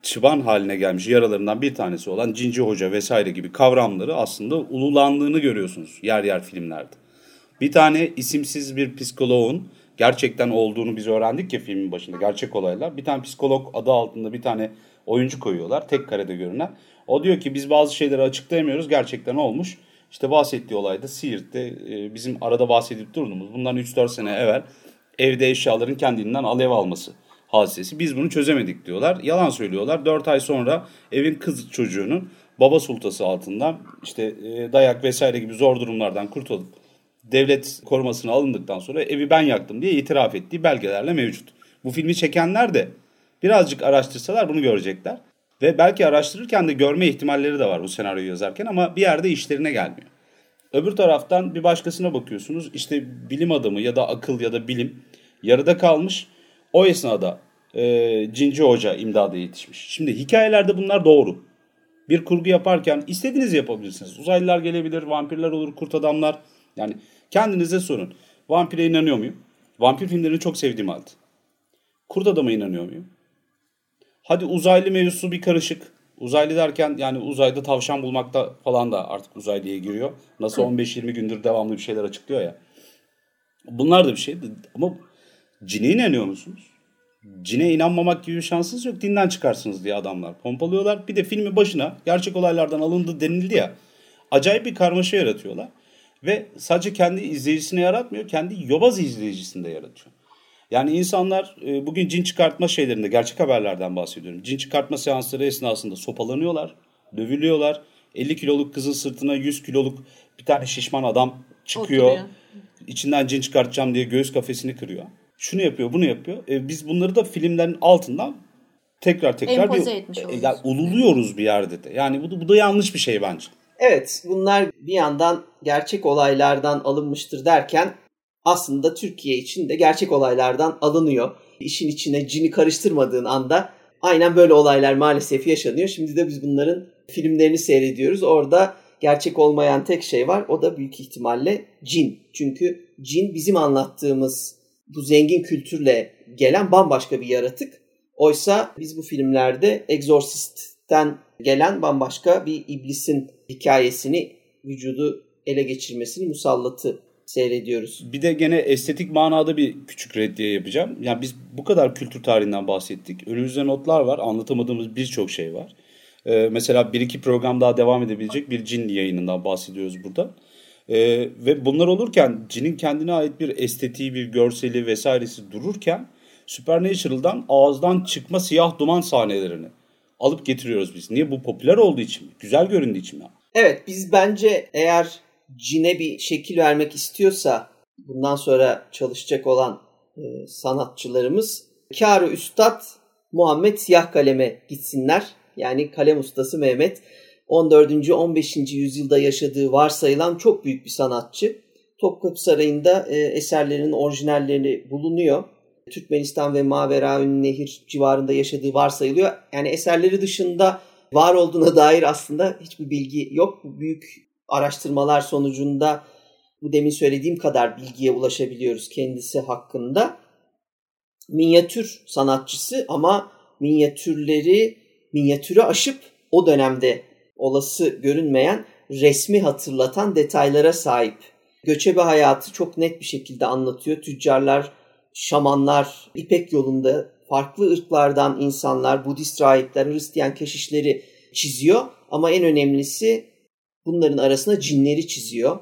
çıban haline gelmiş yaralarından bir tanesi olan Cinci Hoca vesaire gibi kavramları aslında ululandığını görüyorsunuz yer yer filmlerde. Bir tane isimsiz bir psikoloğun gerçekten olduğunu biz öğrendik ya filmin başında gerçek olaylar. Bir tane psikolog adı altında bir tane oyuncu koyuyorlar tek karede görünen. O diyor ki biz bazı şeyleri açıklayamıyoruz gerçekten olmuş. İşte bahsettiği olayda Siirt'te e, bizim arada bahsedip durduğumuz bundan 3-4 sene evvel evde eşyaların kendinden alev alması hadisesi. Biz bunu çözemedik diyorlar. Yalan söylüyorlar. 4 ay sonra evin kız çocuğunun baba sultası altından işte e, dayak vesaire gibi zor durumlardan kurtulup devlet korumasına alındıktan sonra evi ben yaktım diye itiraf ettiği belgelerle mevcut. Bu filmi çekenler de birazcık araştırsalar bunu görecekler. Ve belki araştırırken de görme ihtimalleri de var bu senaryoyu yazarken ama bir yerde işlerine gelmiyor. Öbür taraftan bir başkasına bakıyorsunuz işte bilim adamı ya da akıl ya da bilim yarıda kalmış. O esnada e, Cinci Hoca imdada yetişmiş. Şimdi hikayelerde bunlar doğru. Bir kurgu yaparken istediğinizi yapabilirsiniz. Uzaylılar gelebilir, vampirler olur, kurt adamlar. Yani kendinize sorun. Vampire inanıyor muyum? Vampir filmlerini çok sevdiğim halde. Kurt adama inanıyor muyum? Hadi uzaylı mevzusu bir karışık. Uzaylı derken yani uzayda tavşan bulmakta falan da artık uzaylıya giriyor. Nasıl 15-20 gündür devamlı bir şeyler açıklıyor ya. Bunlar da bir şey. Ama cine inanıyor musunuz? Cine inanmamak gibi bir şansınız yok. Dinden çıkarsınız diye adamlar pompalıyorlar. Bir de filmi başına gerçek olaylardan alındı denildi ya. Acayip bir karmaşa yaratıyorlar. Ve sadece kendi izleyicisine yaratmıyor. Kendi yobaz izleyicisinde yaratıyor. Yani insanlar e, bugün cin çıkartma şeylerinde gerçek haberlerden bahsediyorum. Cin çıkartma seansları esnasında sopalanıyorlar, dövülüyorlar. 50 kiloluk kızın sırtına 100 kiloluk bir tane şişman adam çıkıyor. Oturuyor. İçinden cin çıkartacağım diye göğüs kafesini kırıyor. Şunu yapıyor, bunu yapıyor. E, biz bunları da filmlerin altından tekrar tekrar Empoze bir, etmiş e, yani ululuyoruz bir yerde de. Yani bu, bu da yanlış bir şey bence. Evet, bunlar bir yandan gerçek olaylardan alınmıştır derken aslında Türkiye için de gerçek olaylardan alınıyor. İşin içine cini karıştırmadığın anda aynen böyle olaylar maalesef yaşanıyor. Şimdi de biz bunların filmlerini seyrediyoruz. Orada gerçek olmayan tek şey var. O da büyük ihtimalle cin. Çünkü cin bizim anlattığımız bu zengin kültürle gelen bambaşka bir yaratık. Oysa biz bu filmlerde Exorcist'ten gelen bambaşka bir iblisin hikayesini vücudu ele geçirmesini musallatı seyrediyoruz. Bir de gene estetik manada bir küçük reddiye yapacağım. Yani biz bu kadar kültür tarihinden bahsettik. Önümüzde notlar var. Anlatamadığımız birçok şey var. Ee, mesela bir iki program daha devam edebilecek bir cin yayınından bahsediyoruz burada. Ee, ve bunlar olurken cinin kendine ait bir estetiği, bir görseli vesairesi dururken Supernatural'dan ağızdan çıkma siyah duman sahnelerini alıp getiriyoruz biz. Niye? Bu popüler olduğu için mi? Güzel göründüğü için mi? Evet biz bence eğer cine bir şekil vermek istiyorsa bundan sonra çalışacak olan e, sanatçılarımız Kârı Üstad Muhammed Siyah Kalem'e gitsinler. Yani kalem ustası Mehmet 14. 15. yüzyılda yaşadığı varsayılan çok büyük bir sanatçı. Topkapı Sarayı'nda e, eserlerinin orijinalleri bulunuyor. Türkmenistan ve Maveraün Nehir civarında yaşadığı varsayılıyor. Yani eserleri dışında var olduğuna dair aslında hiçbir bilgi yok. Büyük araştırmalar sonucunda bu demin söylediğim kadar bilgiye ulaşabiliyoruz kendisi hakkında. Minyatür sanatçısı ama minyatürleri minyatürü aşıp o dönemde olası görünmeyen resmi hatırlatan detaylara sahip. Göçebe hayatı çok net bir şekilde anlatıyor. Tüccarlar, şamanlar, İpek yolunda farklı ırklardan insanlar, Budist rahipler, Hristiyan keşişleri çiziyor. Ama en önemlisi bunların arasına cinleri çiziyor.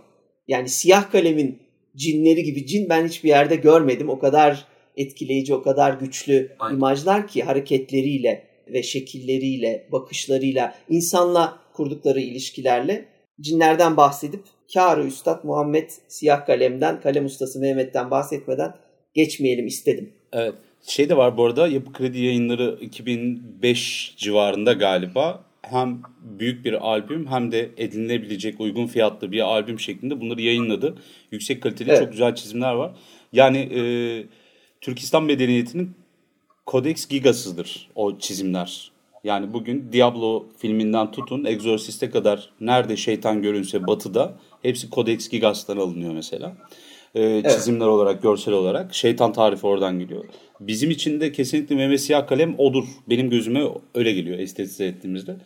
Yani siyah kalemin cinleri gibi cin ben hiçbir yerde görmedim. O kadar etkileyici, o kadar güçlü Aynen. imajlar ki hareketleriyle ve şekilleriyle, bakışlarıyla, insanla kurdukları ilişkilerle cinlerden bahsedip Kârı Üstad Muhammed Siyah Kalem'den, kalem ustası Mehmet'ten bahsetmeden geçmeyelim istedim. Evet. Şey de var bu arada Yapı Kredi yayınları 2005 civarında galiba hem büyük bir albüm hem de edinilebilecek uygun fiyatlı bir albüm şeklinde bunları yayınladı. Yüksek kaliteli evet. çok güzel çizimler var. Yani e, Türkistan medeniyetinin Codex Gigas'ıdır o çizimler. Yani bugün Diablo filminden tutun Exorcist'e kadar nerede şeytan görünse batıda hepsi Codex Gigas'tan alınıyor mesela. Evet. Çizimler olarak, görsel olarak. Şeytan tarifi oradan geliyor. Bizim için de kesinlikle Mehmet Siyah Kalem odur. Benim gözüme öyle geliyor estetize ettiğimizde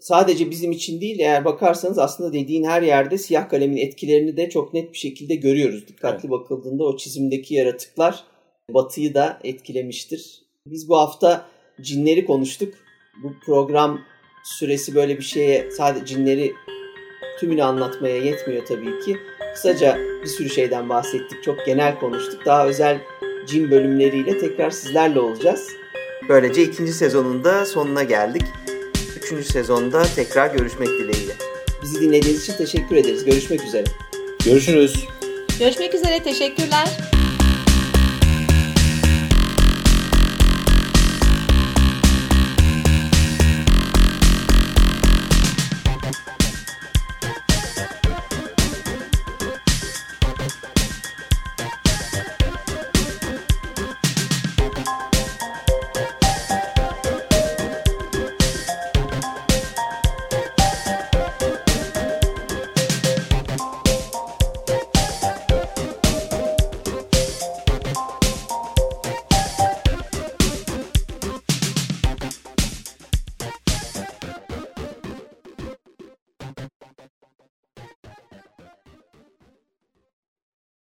sadece bizim için değil eğer bakarsanız aslında dediğin her yerde siyah kalemin etkilerini de çok net bir şekilde görüyoruz. Dikkatli evet. bakıldığında o çizimdeki yaratıklar Batı'yı da etkilemiştir. Biz bu hafta cinleri konuştuk. Bu program süresi böyle bir şeye sadece cinleri tümünü anlatmaya yetmiyor tabii ki. Kısaca bir sürü şeyden bahsettik. Çok genel konuştuk. Daha özel cin bölümleriyle tekrar sizlerle olacağız. Böylece ikinci sezonun da sonuna geldik. Üçüncü sezonda tekrar görüşmek dileğiyle. Bizi dinlediğiniz için teşekkür ederiz. Görüşmek üzere. Görüşürüz. Görüşmek üzere. Teşekkürler.